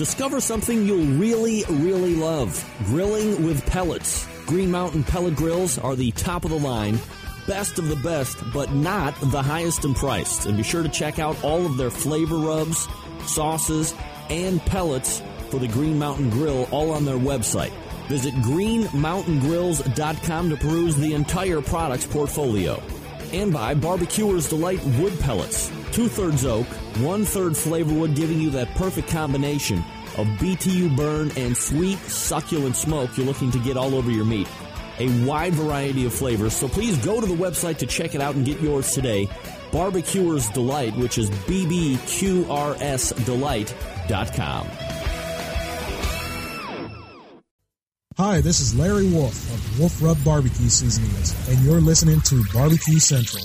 Discover something you'll really, really love. Grilling with pellets. Green Mountain pellet grills are the top of the line, best of the best, but not the highest in price. And be sure to check out all of their flavor rubs, sauces, and pellets for the Green Mountain Grill all on their website. Visit greenmountaingrills.com to peruse the entire products portfolio. And by Barbecuers Delight Wood Pellets. Two thirds oak, one third flavor wood, giving you that perfect combination of BTU burn and sweet, succulent smoke you're looking to get all over your meat. A wide variety of flavors, so please go to the website to check it out and get yours today. Barbecuers Delight, which is bbqrsdelight.com. Hi, this is Larry Wolfe of Wolfe Rub Barbecue Seasonings, and you're listening to Barbecue Central.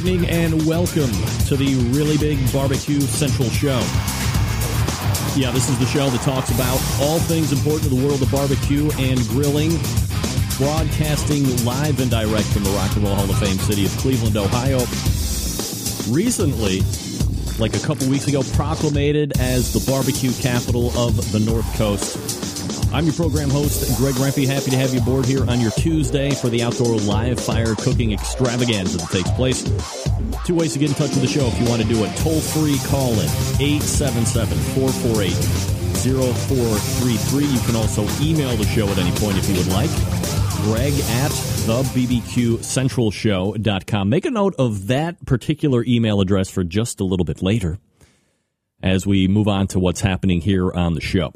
Evening and welcome to the Really Big Barbecue Central Show. Yeah, this is the show that talks about all things important to the world of barbecue and grilling, broadcasting live and direct from the Rock and Roll Hall of Fame city of Cleveland, Ohio. Recently, like a couple weeks ago, proclamated as the barbecue capital of the North Coast. I'm your program host, Greg Rempe. Happy to have you aboard here on your Tuesday for the outdoor live fire cooking extravaganza that takes place. Two ways to get in touch with the show if you want to do a toll free call in 877 448 0433. You can also email the show at any point if you would like. Greg at the BBQCentralShow.com. Make a note of that particular email address for just a little bit later as we move on to what's happening here on the show.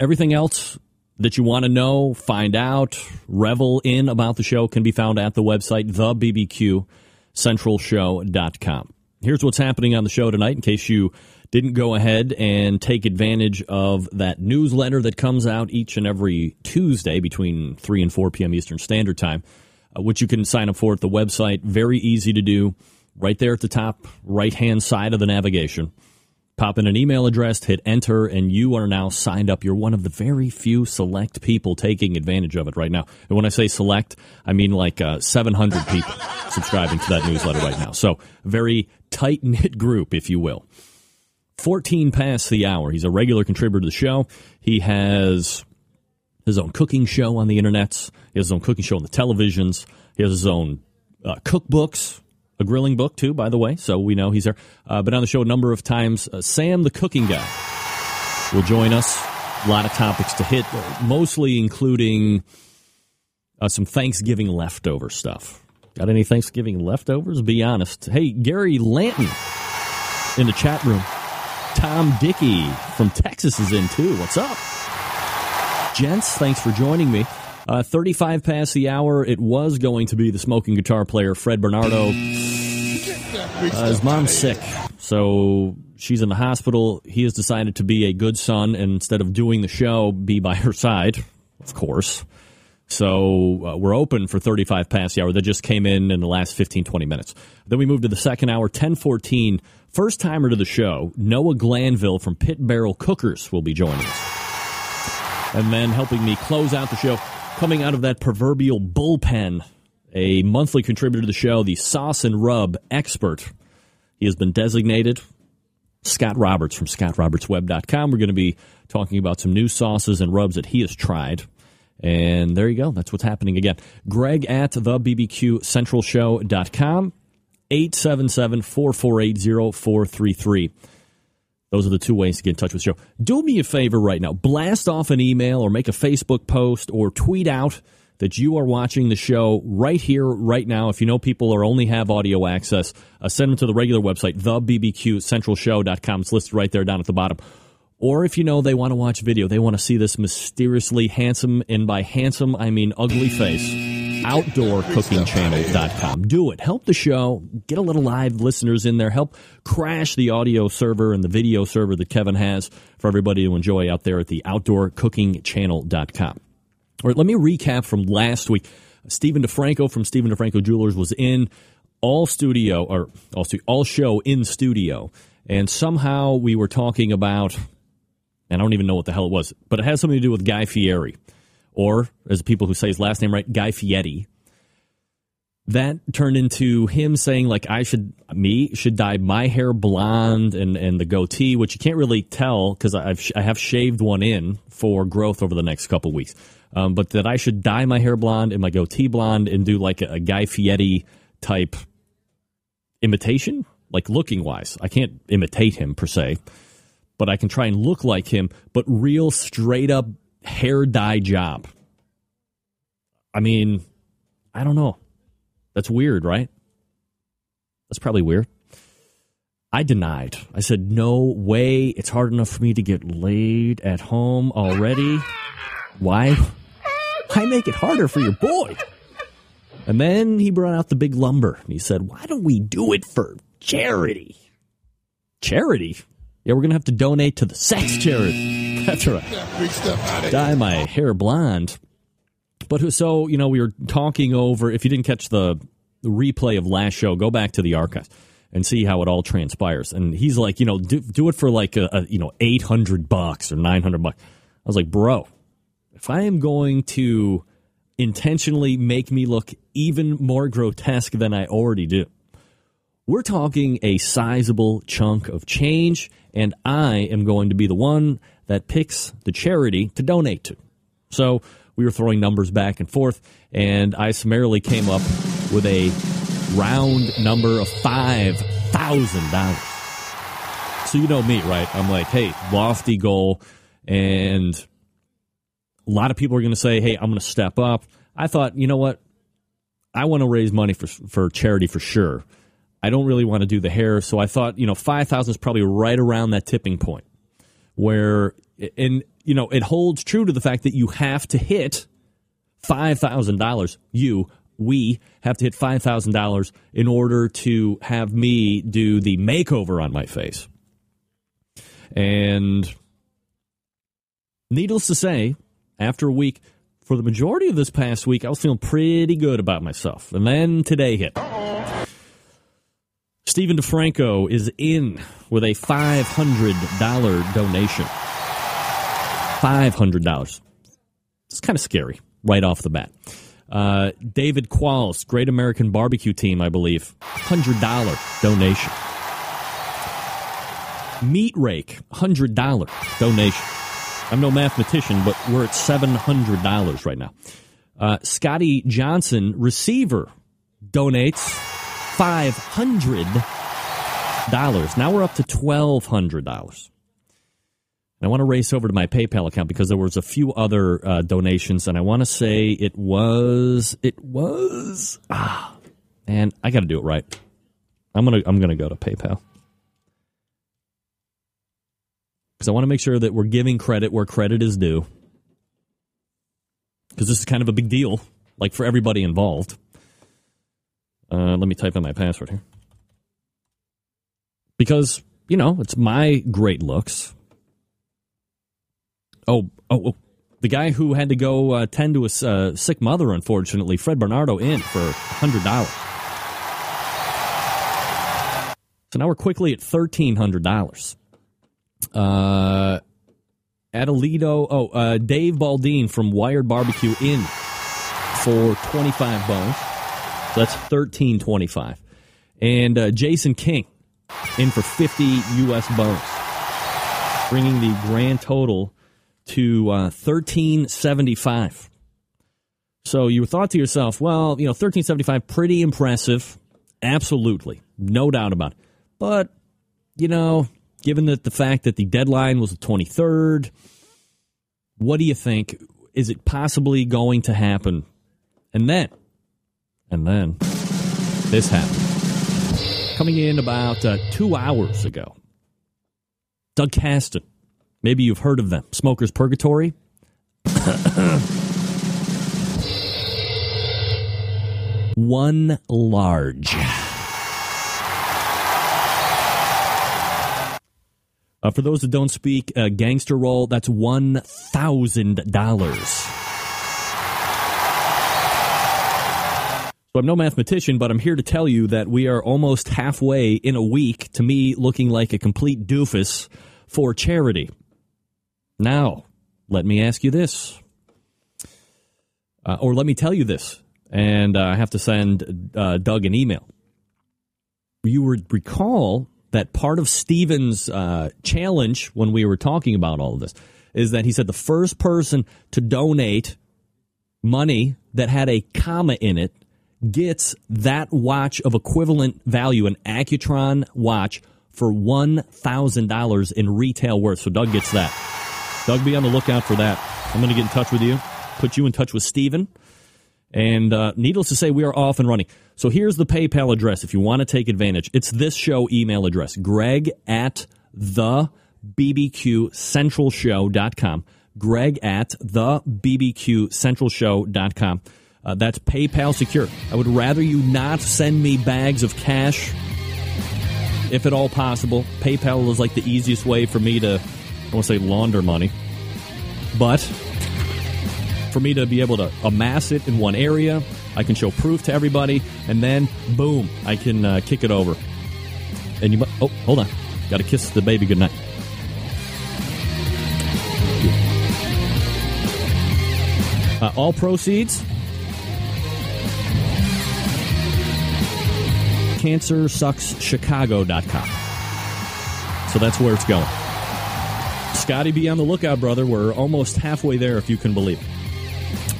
Everything else that you want to know, find out, revel in about the show can be found at the website, thebbqcentralshow.com. Here's what's happening on the show tonight in case you didn't go ahead and take advantage of that newsletter that comes out each and every Tuesday between 3 and 4 p.m. Eastern Standard Time, uh, which you can sign up for at the website. Very easy to do, right there at the top right hand side of the navigation. Pop in an email address, hit enter, and you are now signed up. You're one of the very few select people taking advantage of it right now. And when I say select, I mean like uh, 700 people subscribing to that newsletter right now. So, very tight knit group, if you will. 14 past the hour. He's a regular contributor to the show. He has his own cooking show on the internets. He has his own cooking show on the televisions. He has his own uh, cookbooks a grilling book too, by the way. So we know he's there. Uh, been on the show a number of times. Uh, Sam, the cooking guy, will join us. A lot of topics to hit, mostly including uh, some Thanksgiving leftover stuff. Got any Thanksgiving leftovers? Be honest. Hey, Gary Lanton in the chat room. Tom Dickey from Texas is in too. What's up? Gents, thanks for joining me. Uh, 35 past the hour. It was going to be the smoking guitar player, Fred Bernardo. Uh, his mom's sick, so she's in the hospital. He has decided to be a good son and instead of doing the show, be by her side, of course. So uh, we're open for 35 past the hour. That just came in in the last 15, 20 minutes. Then we move to the second hour, 1014. First timer to the show, Noah Glanville from Pit Barrel Cookers will be joining us. And then helping me close out the show, coming out of that proverbial bullpen, a monthly contributor to the show, the sauce and rub expert. He has been designated Scott Roberts from scottrobertsweb.com. We're going to be talking about some new sauces and rubs that he has tried. And there you go. That's what's happening again. Greg at the BBQCentralShow.com, 877 448 0433. Those are the two ways to get in touch with the show. Do me a favor right now. Blast off an email or make a Facebook post or tweet out that you are watching the show right here, right now. If you know people or only have audio access, uh, send them to the regular website, thebbqcentralshow.com. It's listed right there down at the bottom. Or if you know they want to watch video, they want to see this mysteriously handsome, and by handsome, I mean ugly face, outdoorcookingchannel.com. Do it. Help the show. Get a little live listeners in there. Help crash the audio server and the video server that Kevin has for everybody to enjoy out there at the outdoorcookingchannel.com. All right, let me recap from last week. Stephen DeFranco from Stephen DeFranco Jewelers was in all studio, or all, stu- all show in studio, and somehow we were talking about and I don't even know what the hell it was, but it has something to do with Guy Fieri, or as people who say his last name right, Guy Fieri. That turned into him saying like I should me should dye my hair blonde and and the goatee, which you can't really tell because I've I have shaved one in for growth over the next couple weeks. Um, but that I should dye my hair blonde and my goatee blonde and do like a, a Guy Fieri type imitation, like looking wise. I can't imitate him per se but I can try and look like him, but real straight up hair dye job. I mean, I don't know. That's weird, right? That's probably weird. I denied. I said, no way. It's hard enough for me to get laid at home already. Why? Why make it harder for your boy? And then he brought out the big lumber and he said, why don't we do it for charity? Charity? Yeah, we're going to have to donate to the sex charity. That's right. Dye my hair blonde. But so, you know, we were talking over, if you didn't catch the, the replay of last show, go back to the archives and see how it all transpires. And he's like, you know, do, do it for like a, a, you know, 800 bucks or 900 bucks. I was like, bro, if I am going to intentionally make me look even more grotesque than I already do, we're talking a sizable chunk of change, and I am going to be the one that picks the charity to donate to. So we were throwing numbers back and forth, and I summarily came up with a round number of $5,000. So you know me, right? I'm like, hey, lofty goal, and a lot of people are going to say, hey, I'm going to step up. I thought, you know what? I want to raise money for, for charity for sure. I don't really want to do the hair, so I thought you know five thousand is probably right around that tipping point where and you know it holds true to the fact that you have to hit five thousand dollars. You we have to hit five thousand dollars in order to have me do the makeover on my face. And needless to say, after a week, for the majority of this past week, I was feeling pretty good about myself. And then today hit. Stephen DeFranco is in with a $500 donation. $500. It's kind of scary right off the bat. Uh, David Qualls, Great American Barbecue Team, I believe, $100 donation. Meat Rake, $100 donation. I'm no mathematician, but we're at $700 right now. Uh, Scotty Johnson, receiver, donates $500. Now we're up to $1,200. I want to race over to my PayPal account because there was a few other uh, donations, and I want to say it was it was ah, and I got to do it right. I'm gonna I'm gonna go to PayPal because I want to make sure that we're giving credit where credit is due because this is kind of a big deal, like for everybody involved. Uh, let me type in my password here because you know it's my great looks Oh, oh, oh. the guy who had to go uh, tend to a uh, sick mother, unfortunately, Fred Bernardo, in for hundred dollars. So now we're quickly at thirteen hundred dollars. Uh, Adelito, oh, uh, Dave Baldine from Wired Barbecue in for twenty five bones. That's thirteen twenty five, and uh, Jason King in for fifty U.S. bones, bringing the grand total to uh, 1375. So you thought to yourself, well, you know, 1375, pretty impressive. Absolutely. No doubt about it. But, you know, given that the fact that the deadline was the 23rd, what do you think? Is it possibly going to happen? And then, and then, this happened. Coming in about uh, two hours ago, Doug Caston Maybe you've heard of them. Smoker's Purgatory. One large. Uh, for those that don't speak uh, gangster roll, that's one thousand dollars. So I'm no mathematician, but I'm here to tell you that we are almost halfway in a week to me looking like a complete doofus for charity. Now, let me ask you this, uh, or let me tell you this, and uh, I have to send uh, Doug an email. You would recall that part of Steven's uh, challenge when we were talking about all of this is that he said the first person to donate money that had a comma in it gets that watch of equivalent value, an Accutron watch, for $1,000 in retail worth. So Doug gets that. Doug, be on the lookout for that. I'm going to get in touch with you, put you in touch with Steven. And uh, needless to say, we are off and running. So here's the PayPal address if you want to take advantage. It's this show email address, greg at the bbqcentralshow.com. Greg at the bbqcentralshow.com. Uh, that's PayPal secure. I would rather you not send me bags of cash if at all possible. PayPal is like the easiest way for me to I won't say launder money, but for me to be able to amass it in one area, I can show proof to everybody, and then boom, I can uh, kick it over. And you, oh, hold on, got to kiss the baby goodnight. Uh, all proceeds cancersuckschicago.com. So that's where it's going. Scotty, be on the lookout, brother. We're almost halfway there, if you can believe it.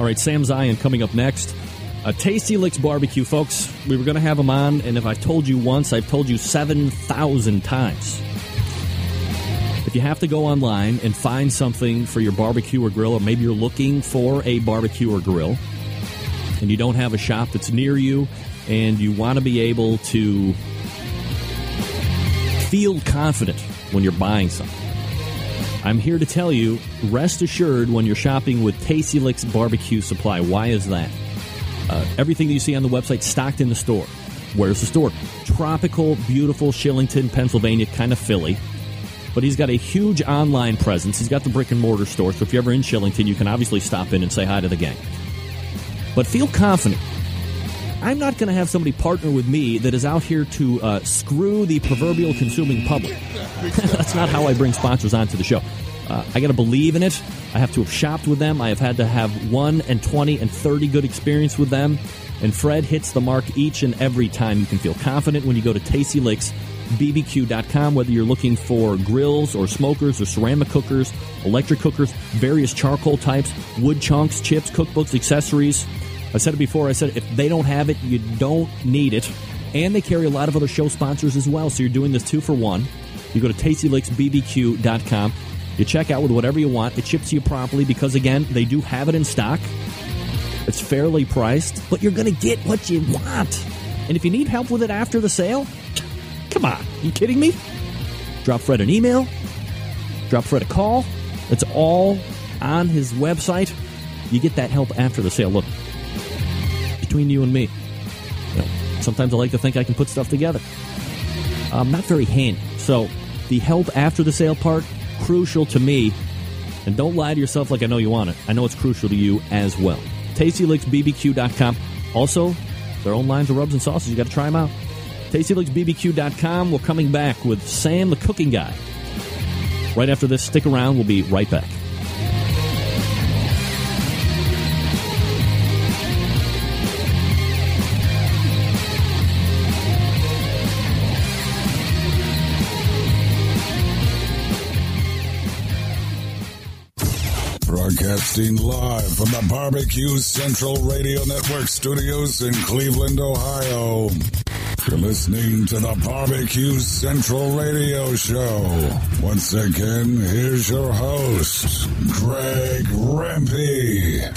All right, Sam Zien coming up next. A Tasty Licks Barbecue, folks. We were going to have him on, and if I've told you once, I've told you 7,000 times. If you have to go online and find something for your barbecue or grill, or maybe you're looking for a barbecue or grill, and you don't have a shop that's near you, and you want to be able to feel confident when you're buying something I'm here to tell you, rest assured when you're shopping with Tasty Licks Barbecue Supply. Why is that? Uh, everything that you see on the website stocked in the store. Where's the store? Tropical, beautiful Shillington, Pennsylvania, kind of Philly. But he's got a huge online presence. He's got the brick and mortar store. So if you're ever in Shillington, you can obviously stop in and say hi to the gang. But feel confident. I'm not going to have somebody partner with me that is out here to uh, screw the proverbial consuming public. That's not how I bring sponsors onto the show. Uh, I got to believe in it. I have to have shopped with them. I have had to have one and 20 and 30 good experience with them. And Fred hits the mark each and every time. You can feel confident when you go to Tasty Licks. BBQ.com, whether you're looking for grills or smokers or ceramic cookers, electric cookers, various charcoal types, wood chunks, chips, cookbooks, accessories. I said it before. I said if they don't have it, you don't need it. And they carry a lot of other show sponsors as well. So you're doing this two for one. You go to tastylicksbbq.com. You check out with whatever you want. It ships you promptly because, again, they do have it in stock. It's fairly priced, but you're going to get what you want. And if you need help with it after the sale, come on. you kidding me? Drop Fred an email. Drop Fred a call. It's all on his website. You get that help after the sale. Look, between you and me, you know, sometimes I like to think I can put stuff together. I'm not very handy. So the help after the sale part, crucial to me. And don't lie to yourself like I know you want it. I know it's crucial to you as well. TastyLicksBBQ.com. Also, their own lines of rubs and sauces. You got to try them out. TastyLicksBBQ.com. We're coming back with Sam, the cooking guy. Right after this, stick around. We'll be right back. Broadcasting live from the Barbecue Central Radio Network studios in Cleveland, Ohio. You're listening to the Barbecue Central Radio Show. Once again, here's your host, Greg Rempe.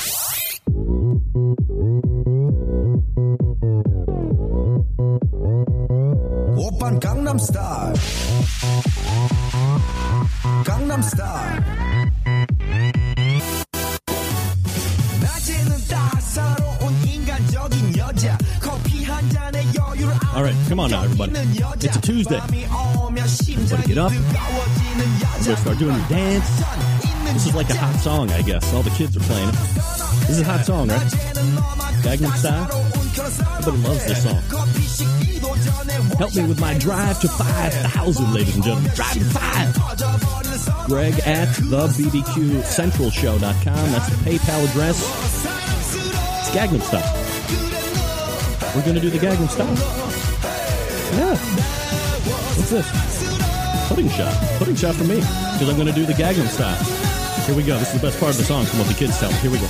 Open Gangnam Style. Gangnam Style. All right, come on now, everybody. It's a Tuesday. Everybody get up. Everybody start doing your dance. This is like a hot song, I guess. All the kids are playing it. This is a hot song, right? Gangnam Style. Everybody loves this song. Help me with my drive to 5,000, ladies and gentlemen. Drive to 5. Greg at the BBQCentralShow.com. That's the PayPal address. It's Gangnam Style. We're going to do the Gangnam Style. Yeah. What's this? Pudding shot. Pudding shot for me. Because I'm going to do the Gangnam style. Here we go. This is the best part of the song from what the kids tell. Here we go.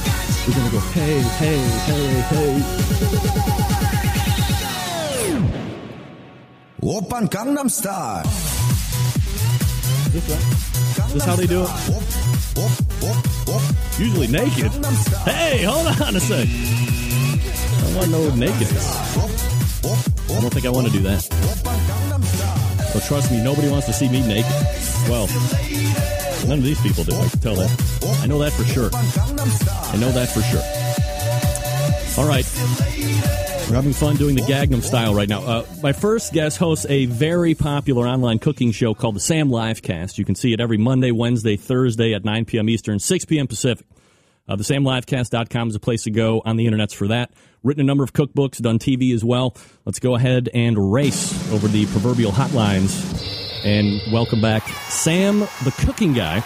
We're gonna go hey, hey, hey, hey. Open Gangnam Style. This? This how they do it? Usually naked. Hey, hold on a sec. I want no nakedness. I don't think I want to do that. But trust me, nobody wants to see me naked. Well, none of these people do. I can tell that. I know that for sure. I know that for sure. All right. We're having fun doing the Gangnam style right now. Uh, my first guest hosts a very popular online cooking show called the Sam Livecast. You can see it every Monday, Wednesday, Thursday at 9 p.m. Eastern, 6 p.m. Pacific. Uh, the SamLivecast.com is a place to go on the internets for that. Written a number of cookbooks, done TV as well. Let's go ahead and race over the proverbial hotlines and welcome back Sam, the cooking guy,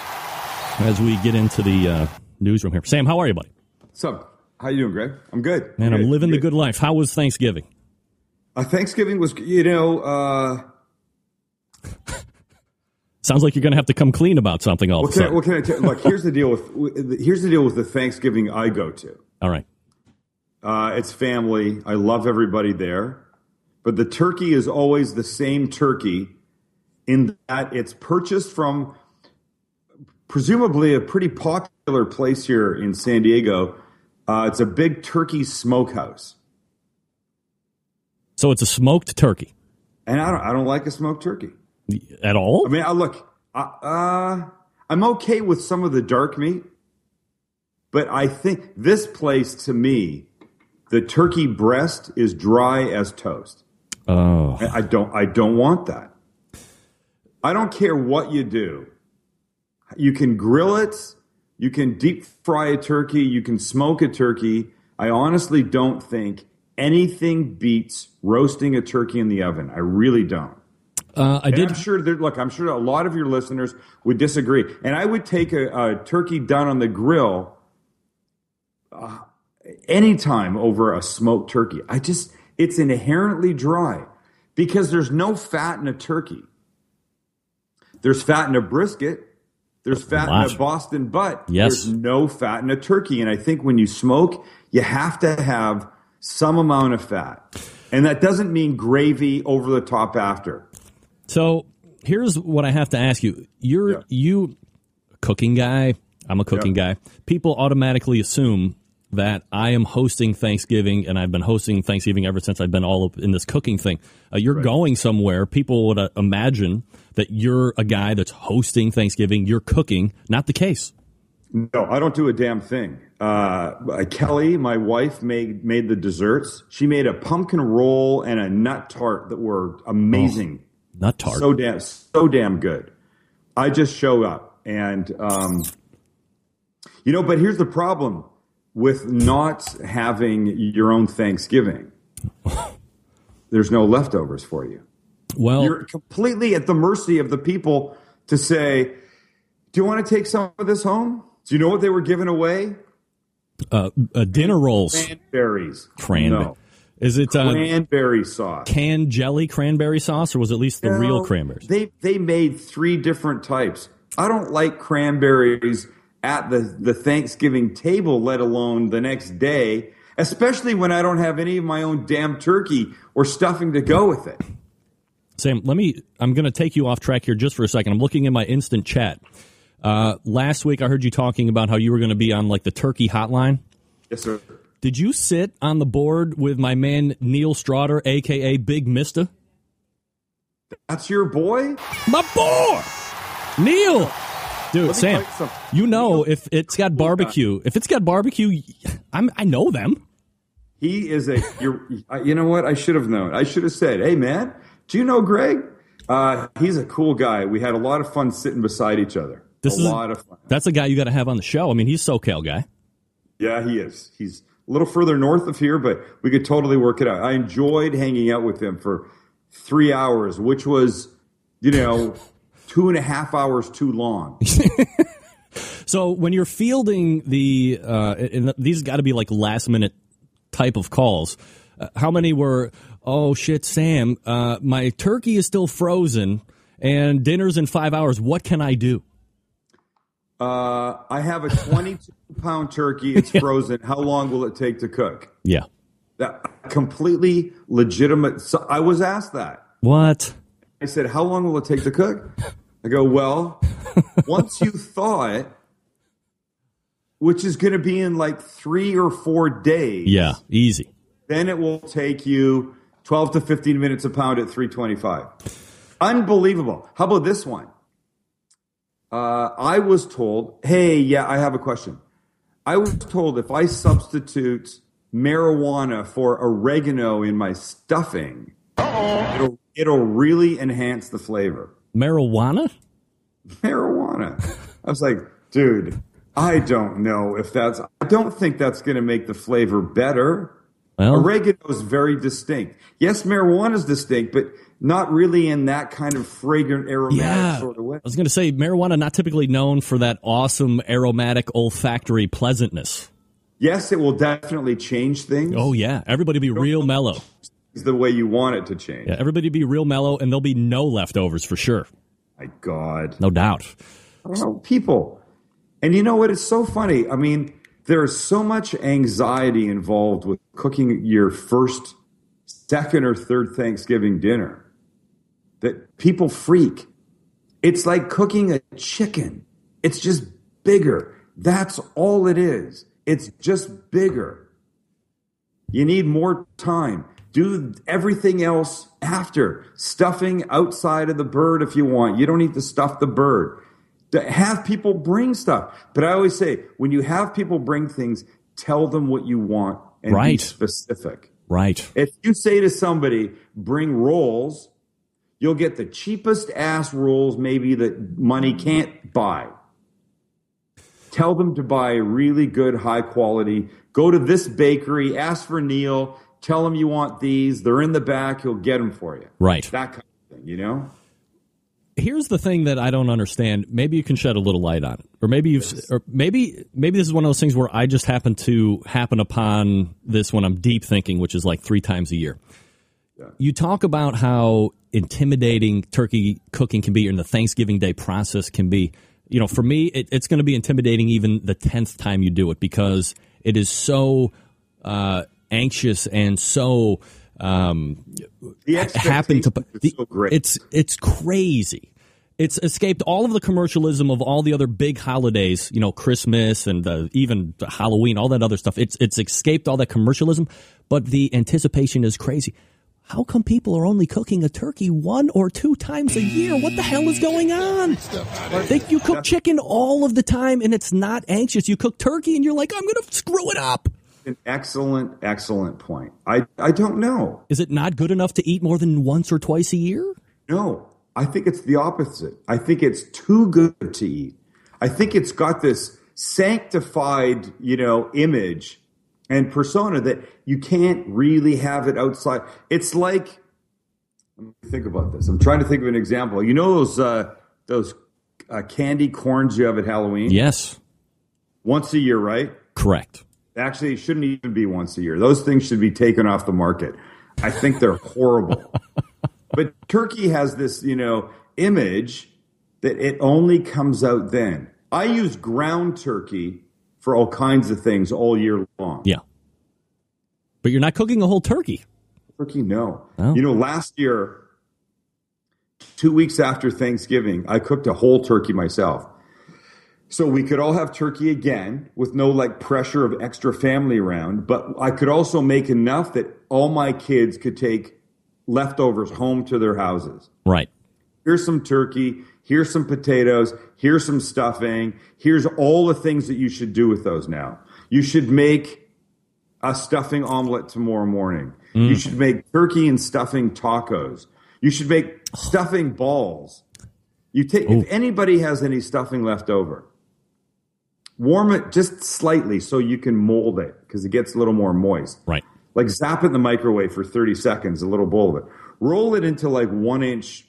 as we get into the uh, newsroom here. Sam, how are you, buddy? What's up? How you doing, Greg? I'm good. Man, I'm Good, living the good life. How was Thanksgiving? Uh, Thanksgiving was, you know, uh, Sounds like you're going to have to come clean about something all what of a can, I, sudden. what can I tell? Look, here's the deal with here's the deal with the Thanksgiving I go to. all right. Uh, it's family. I love everybody there, but the turkey is always the same turkey, in that it's purchased from presumably a pretty popular place here in San Diego. Uh, it's a big turkey smokehouse, So it's a smoked turkey and I don't I don't like a smoked turkey. At all? I mean, I look, uh, uh, I'm okay with some of the dark meat, but I think this place to me, the turkey breast is dry as toast. oh. I I don't, I don't want that. I don't care what you do. You can grill it, you can deep fry a turkey, you can smoke a turkey. I honestly don't think anything beats roasting a turkey in the oven. I really don't. Uh, I And did. I'm sure there, look, I'm sure a lot of your listeners would disagree. And I would take a, a turkey done on the grill uh, anytime over a smoked turkey. I just, it's inherently dry because there's no fat in a turkey. There's fat in a brisket. There's fat in a Boston butt. Yes. There's no fat in a turkey. And I think when you smoke, you have to have some amount of fat. And that doesn't mean gravy over the top after. So here's what I have to ask you: You're Yeah. you cooking guy. I'm a cooking Yeah. guy. People automatically assume that I am hosting Thanksgiving, and I've been hosting Thanksgiving ever since I've been all up in this cooking thing. Uh, you're going somewhere. People would uh, imagine that you're a guy that's hosting Thanksgiving. You're cooking. Not the case. No, I don't do a damn thing. Uh, Kelly, my wife, made made the desserts. She made a pumpkin roll and a nut tart that were amazing. Not tart. So damn, so damn good. I just show up, and um, you know. But here's the problem with not having your own Thanksgiving. There's no leftovers for you. well, You're completely at the mercy of the people to say, "Do you want to take some of this home?" Do you know what they were giving away? uh, uh, dinner rolls. Cranberries. Cranberry. No. Is it uh, Cranberry sauce. canned jelly cranberry sauce, or was it at least the real cranberries? They they made three different types. I don't like cranberries at the, the Thanksgiving table, let alone the next day, especially when I don't have any of my own damn turkey or stuffing to go with it. Sam, let me. I'm going to take you off track here just for a second. I'm looking in my instant chat. Uh, last week, I heard you talking about how you were going to be on like the turkey hotline. Yes, sir. Did you sit on the board with my man Neil Strawder, aka Big Mista? That's your boy? My boy, Neil. Dude, Sam, you know if it's got barbecue, if it's got barbecue, I'm I know them. He is a. You're, you know what? I should have known. I should have said, "Hey, man, do you know Greg? Uh, he's a cool guy. We had a lot of fun sitting beside each other. This a is lot of fun. That's a guy you got to have on the show. I mean, he's SoCal guy. Yeah, he is. He's a little further north of here, but we could totally work it out. I enjoyed hanging out with him for three hours, which was, you know, two and a half hours too long. So when you're fielding the, uh, these got to be like last minute type of calls. Uh, how many were? Oh shit, Sam, uh, my turkey is still frozen, and dinner's in five hours. What can I do? Uh, I have a 22 pound turkey. It's frozen. How long will it take to cook? Yeah. That completely legitimate. So I was asked that. What? I said, "How long will it take to cook?" I go, "Well, once you thaw it, which is going to be in like three or four days, Yeah, easy. then it will take you 12 to 15 minutes a pound at 325. Unbelievable. How about this one? Uh, I was told, hey, yeah, I have a question. I was told if I substitute marijuana for oregano in my stuffing, it'll, it'll really enhance the flavor. Marijuana? Marijuana. I was like, dude, I don't know if that's, I don't think that's going to make the flavor better. Well, Oregano is very distinct. Yes, marijuana is distinct, but not really in that kind of fragrant aromatic yeah. sort of way. I was going to say marijuana not typically known for that awesome aromatic olfactory pleasantness. Yes, it will definitely change things. Oh yeah, everybody be real mellow. Is the way you want it to change. Yeah, everybody be real mellow, and there'll be no leftovers for sure, My God. no doubt. I don't know, people. And you know what? It's so funny. I mean, there is so much anxiety involved with cooking your first, second, or third Thanksgiving dinner that people freak. It's like cooking a chicken, it's just bigger. That's all it is. It's just bigger. You need more time. Do everything else after. Stuffing outside of the bird if you want. You don't need to stuff the bird. Have people bring stuff. But I always say, when you have people bring things, tell them what you want and Right. specific. Right. If you say to somebody, bring rolls, you'll get the cheapest ass rolls maybe that money can't buy. Tell them to buy really good, high quality. Go to this bakery, ask for Neil, tell them you want these. They're in the back, he'll get them for you. Right. That kind of thing, you know? Here's the thing that I don't understand. Maybe you can shed a little light on it, or maybe you've, or maybe maybe this is one of those things where I just happen to happen upon this when I'm deep thinking, which is like three times a year. You talk about how intimidating turkey cooking can be, and the Thanksgiving Day process can be. You know, for me, it, it's going to be intimidating even the tenth time you do it because it is so uh, anxious and so um, The happened to. the- so. It's it's crazy. It's escaped all of the commercialism of all the other big holidays, you know, Christmas and uh, even Halloween, all that other stuff. It's it's escaped all that commercialism, but the anticipation is crazy. How come people are only cooking a turkey one or two times a year? What the hell is going on? They, you cook chicken all of the time and it's not anxious. You cook turkey and you're like, I'm going to screw it up. An excellent, excellent point. I, I don't know. Is it not good enough to eat more than once or twice a year? No, I think it's the opposite. I think it's too good to eat. I think it's got this sanctified, you know, image and persona that you can't really have it outside. It's like, let me think about this. I'm trying to think of an example. You know those uh, those uh, candy corns you have at Halloween? Yes, Once a year, right? correct. Actually, it shouldn't even be once a year. Those things should be taken off the market. I think they're horrible. but turkey has this, you know, image that it only comes out then. I use ground turkey for all kinds of things all year long. Yeah. But you're not cooking a whole turkey. Turkey, no. Oh. You know, last year, two weeks after Thanksgiving, I cooked a whole turkey myself. So we could all have turkey again with no like pressure of extra family around, but I could also make enough that all my kids could take leftovers home to their houses. Right. Here's some turkey, here's some potatoes, here's some stuffing, here's all the things that you should do with those now. You should make a stuffing omelet tomorrow morning. You mm. should make turkey and stuffing tacos. You should make stuffing balls. You take if anybody has any stuffing left over, warm it just slightly so you can mold it because it gets a little more moist. Right. Like zap it in the microwave for 30 seconds, a little bowl of it. Roll it into like one inch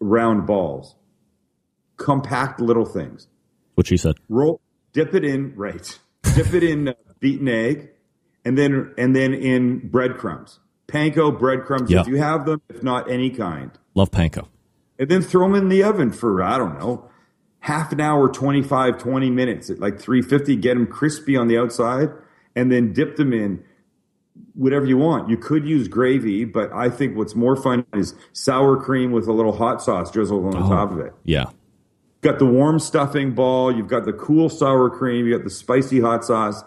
round balls. Compact little things. What she said. Roll, dip it in, right. Dip it in uh, beaten egg and then, and then in breadcrumbs. Panko breadcrumbs Yeah. if you have them, if not any kind. Love panko. And then throw them in the oven for, I don't know, half an hour, 25, 20 minutes at like 350. Get them crispy on the outside and then dip them in whatever you want. You could use gravy, but I think what's more fun is sour cream with a little hot sauce drizzled on the top of it. Yeah. Got the warm stuffing ball. You've got the cool sour cream. You got the spicy hot sauce.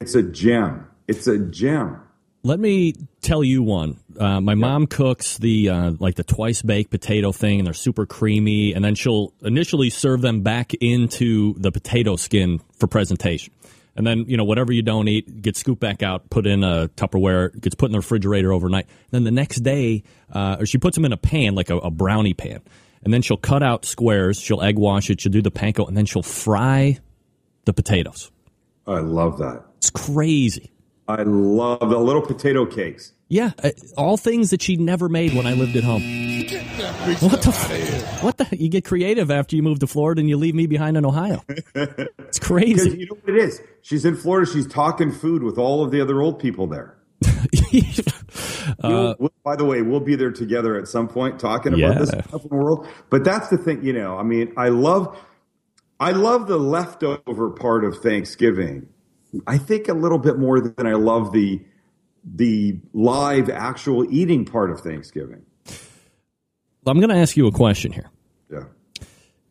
It's a gem. It's a gem. Let me tell you one. Uh, my mom cooks the uh, like the twice baked potato thing, and they're super creamy. And then she'll initially serve them back into the potato skin for presentation. And then you know whatever you don't eat gets scooped back out, put in a Tupperware, gets put in the refrigerator overnight. Then the next day, uh, or she puts them in a pan like a, a brownie pan, and then she'll cut out squares. She'll egg wash it. She'll do the panko, and then she'll fry the potatoes. I love that. It's crazy. I love the little potato cakes. Yeah, uh, all things that she never made when I lived at home. What the? F- what the? You get creative after you move to Florida and you leave me behind in Ohio. It's crazy. you know what it is? She's in Florida. She's talking food with all of the other old people there. Uh, We'll- by the way, we'll be there together at some point talking about Yeah. this stuff in the world. But that's the thing, you know. I mean, I love, I love the leftover part of Thanksgiving. I think a little bit more than I love the the live actual eating part of Thanksgiving. I'm going to ask you a question here. Yeah.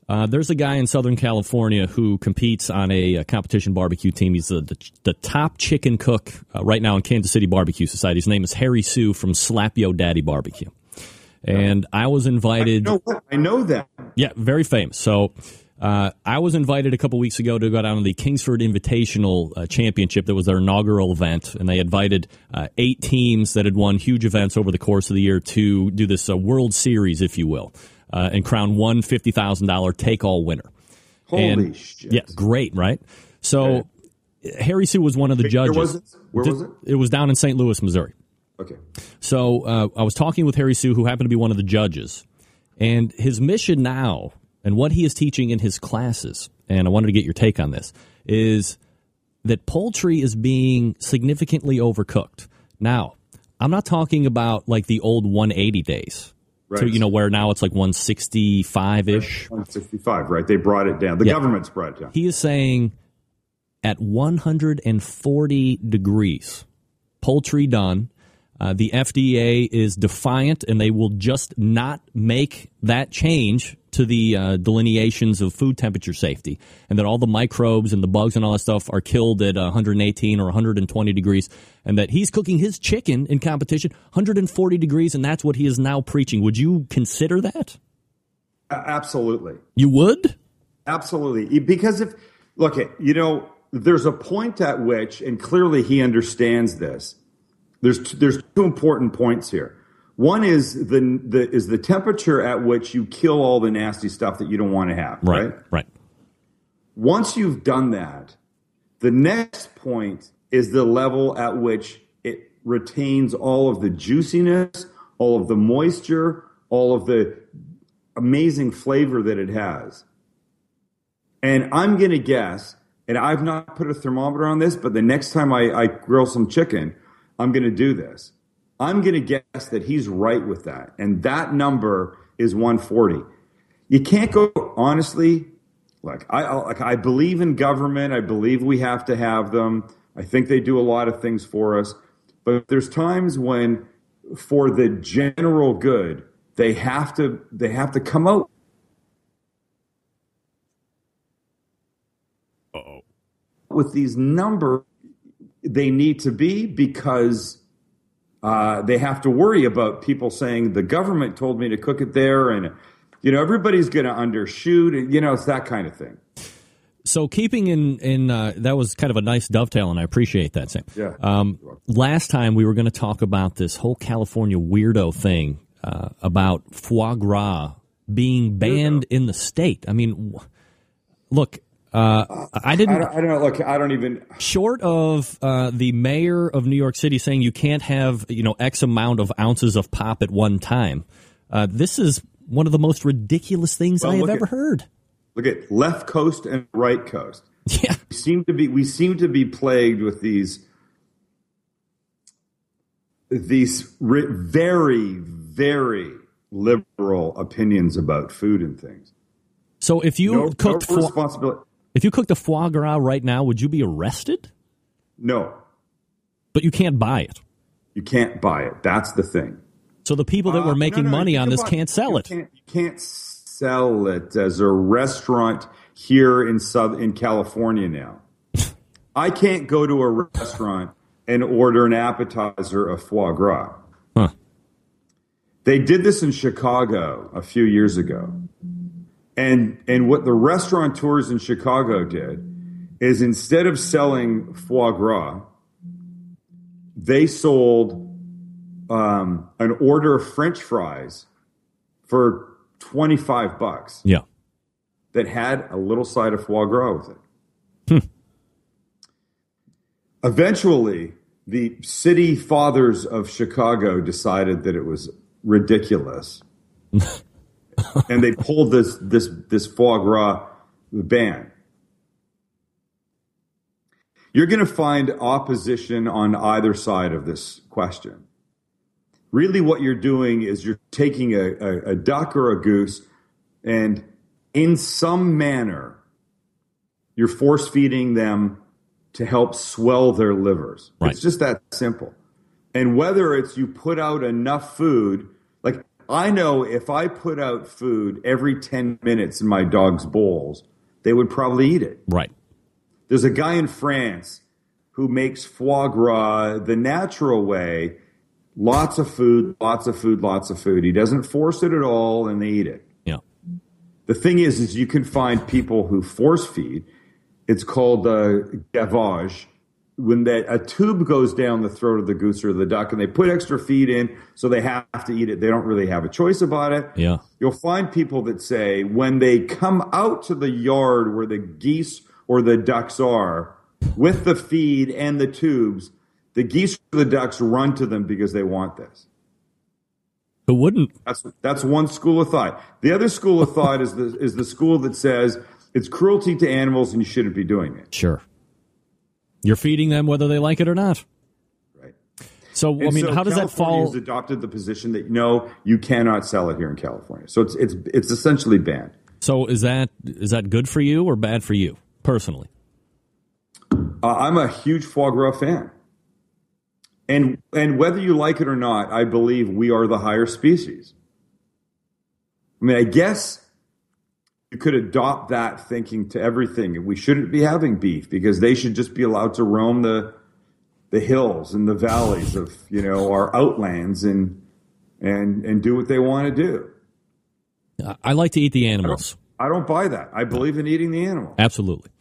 Uh, there's a guy in Southern California who competes on a, uh competition barbecue team. He's the, the, the top chicken cook uh, right now in Kansas City Barbecue Society. His name is Harry Soo from Slap Yo Daddy Barbecue. And I was I invited. know? I know that. Yeah, very famous. So uh, I was invited a couple weeks ago to go down to the Kingsford Invitational uh, Championship. That was their inaugural event, and they invited uh, eight teams that had won huge events over the course of the year to do this uh, World Series, if you will, uh, and crown one fifty thousand dollar take all winner. Holy And- shit. Yeah, great, right? So Harry Soo was one of the Where judges. was it? Where was it? It was down in St. Louis, Missouri. Okay. So uh, I was talking with Harry Soo, who happened to be one of the judges, and his mission now and what he is teaching in his classes, and I wanted to get your take on this, is that poultry is being significantly overcooked. Now, I'm not talking about like the old 180 days. To, Right. you know, where now it's like 165 ish. 165, right? They brought it down. The Yeah. government's brought it down. He is saying at 140 degrees, poultry done, Uh, the FDA is defiant, and they will just not make that change to the uh, delineations of food temperature safety, and that all the microbes and the bugs and all that stuff are killed at 118 or 120 degrees, and that he's cooking his chicken in competition 140 degrees, and that's what he is now preaching. Would you consider that? Absolutely. You would? Absolutely. Because if, look, you know, there's a point at which, and clearly he understands this. There's there's two important points here. One is the, the is the temperature at which you kill all the nasty stuff that you don't want to have. Right. Right. Once you've done that, the next point is the level at which it retains all of the juiciness, all of the moisture, all of the amazing flavor that it has. And I'm going to guess, and I've not put a thermometer on this, but the next time I, I grill some chicken, I'm going to do this. I'm going to guess that he's right with that. And that number is 140. You can't go, honestly, like I, I- like I believe in government. I believe we have to have them. I think they do a lot of things for us. But there's times when for the general good, they have to they have to come out with these numbers they need to be because uh, they have to worry about people saying the government told me to cook it there and you know everybody's going to undershoot and you know it's that kind of thing So keeping in in uh, that was kind of a nice dovetail, and I appreciate that, Sam. Yeah. Um, last time we were going to talk about this whole California weirdo thing uh, about foie gras being banned in the state. I mean, w- look, uh, I I didn't. don't, I don't look i don't even Short of uh, the mayor of New York City saying you can't have you know X amount of ounces of pop at one time, uh, this is one of the most ridiculous things Well, I have ever at- heard. look at left coast and right coast Yeah. we seem to be we seem to be plagued with these these ri- very very liberal opinions about food and things So if you no, cooked no responsibility if you cooked a foie gras right now, would you be arrested? no But you can't buy it. you can't buy it that's the thing So the people that Uh, were no, making no, money on this buy- can't sell you it. Can't, you can't sell it as a restaurant here in South in California now. I can't go to a restaurant and order an appetizer of foie gras. Huh. They did this in Chicago a few years ago. And and what the restaurateurs in Chicago did is instead of selling foie gras, they sold um, an order of French fries for 25 bucks Yeah. that had a little side of foie gras with it. Eventually, the city fathers of Chicago decided that it was ridiculous. and they pulled this this this foie gras ban. You're going to find opposition on either side of this question really what you're doing is you're taking a, a, a duck or a goose and in some manner you're force feeding them to help swell their livers Right. it's just that simple and whether it's you put out enough food like i know if i put out food every 10 minutes in my dog's bowls they would probably eat it Right. there's a guy in France who makes foie gras the natural way. Lots of food, lots of food, lots of food. He doesn't force it at all and they eat it. Yeah. The thing is, is you can find people who force feed. It's called uh, gavage. When that a tube goes down the throat of the goose or the duck, and they put extra feed in, so they have to eat it. They don't really have a choice about it. Yeah. You'll find people that say when they come out to the yard where the geese or the ducks are with the feed and the tubes, the geese or the ducks run to them because they want this. Who wouldn't? That's that's one school of thought. The other school of thought is the is the school that says it's cruelty to animals and you shouldn't be doing it. Sure. You're feeding them whether they like it or not. Right. So I mean, so how does that fall? has adopted the position that no, you cannot sell it here in California. So it's it's it's essentially banned. So is that is that good for you or bad for you personally? Uh, I'm a huge foie gras fan. And and whether you like it or not, I believe we are the higher species. I mean, I guess you could adopt that thinking to everything. We shouldn't be having beef because they should just be allowed to roam the the hills and the valleys of you know our outlands and and and do what they want to do. I like to eat the animals. I don't buy that. I believe in eating the animal. Absolutely.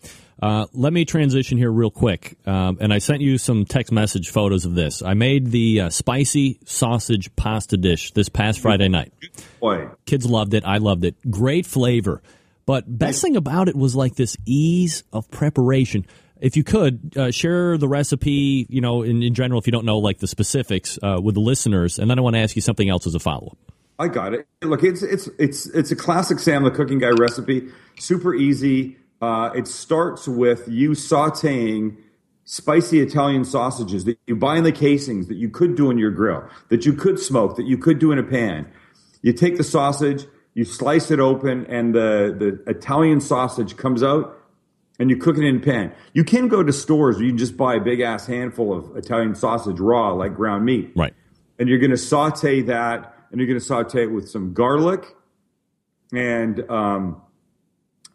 Uh, let me transition here real quick. Um, and I sent you some text message photos of this. I made the uh, spicy sausage pasta dish this past Friday night. Boy, Kids loved it. I loved it. Great flavor. But best thing about it was like this ease of preparation. If you could uh, share the recipe, you know, in, in general, if you don't know like the specifics uh, with the listeners, and then I want to ask you something else as a follow up. I got it. Look, it's it's it's it's a classic Sam the Cooking Guy recipe. Super easy. Uh, it starts with you sautéing spicy Italian sausages that you buy in the casings that you could do in your grill, that you could smoke, that you could do in a pan. You take the sausage, you slice it open, and the, the Italian sausage comes out, and you cook it in a pan. You can go to stores where you can just buy a big ass handful of Italian sausage raw, like ground meat. Right. And you're going to saute that, and you're going to saute it with some garlic and um,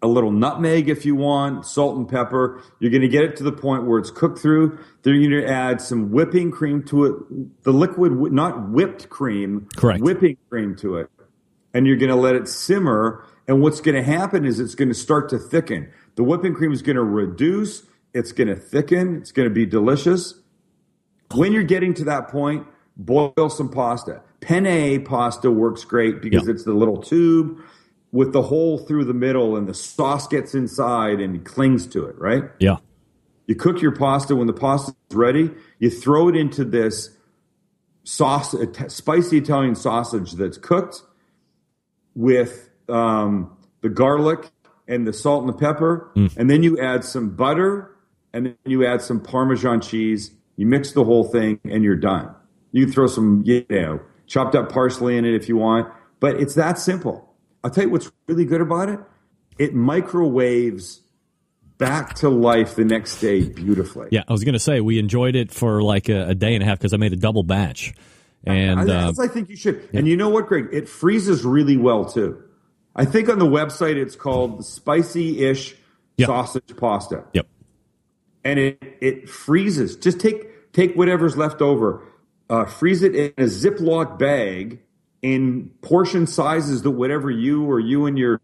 a little nutmeg if you want, salt and pepper. You're going to get it to the point where it's cooked through. Then you're going to add some whipping cream to it, the liquid, not whipped cream, Correct. whipping cream to it. And you're going to let it simmer. And what's going to happen is it's going to start to thicken. The whipping cream is going to reduce, it's going to thicken, it's going to be delicious. When you're getting to that point, boil some pasta. Penne pasta works great because Yeah. it's the little tube with the hole through the middle and the sauce gets inside and clings to it, right? Yeah. You cook your pasta when the pasta is ready, you throw it into this sauce, spicy Italian sausage that's cooked with um, the garlic and the salt and the pepper, and then you add some butter, and then you add some Parmesan cheese. You mix the whole thing, and you're done. You can throw some, you know, chopped up parsley in it if you want, but it's that simple. I'll tell you what's really good about it. It microwaves back to life the next day beautifully. Yeah. I was going to say we enjoyed it for like a, a day and a half because I made a double batch. And I, uh, I think you should. And you know what, Greg? It freezes really well too. I think on the website it's called spicy-ish Yep. sausage pasta, yep. and it it freezes. Just take take whatever's left over, uh, freeze it in a Ziploc bag in portion sizes that whatever you or you and your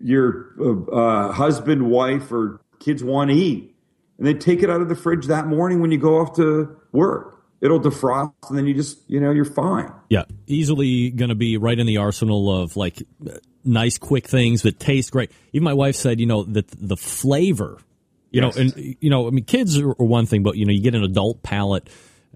your uh, uh, husband, wife, or kids want to eat, and then take it out of the fridge that morning when you go off to work. It'll defrost, and then you just you know you're fine. Yeah, easily going to be right in the arsenal of like nice, quick things that taste great. Even my wife said, you know, that the flavor, you Yes. know, and you know, I mean, kids are, one thing, but you know, you get an adult palate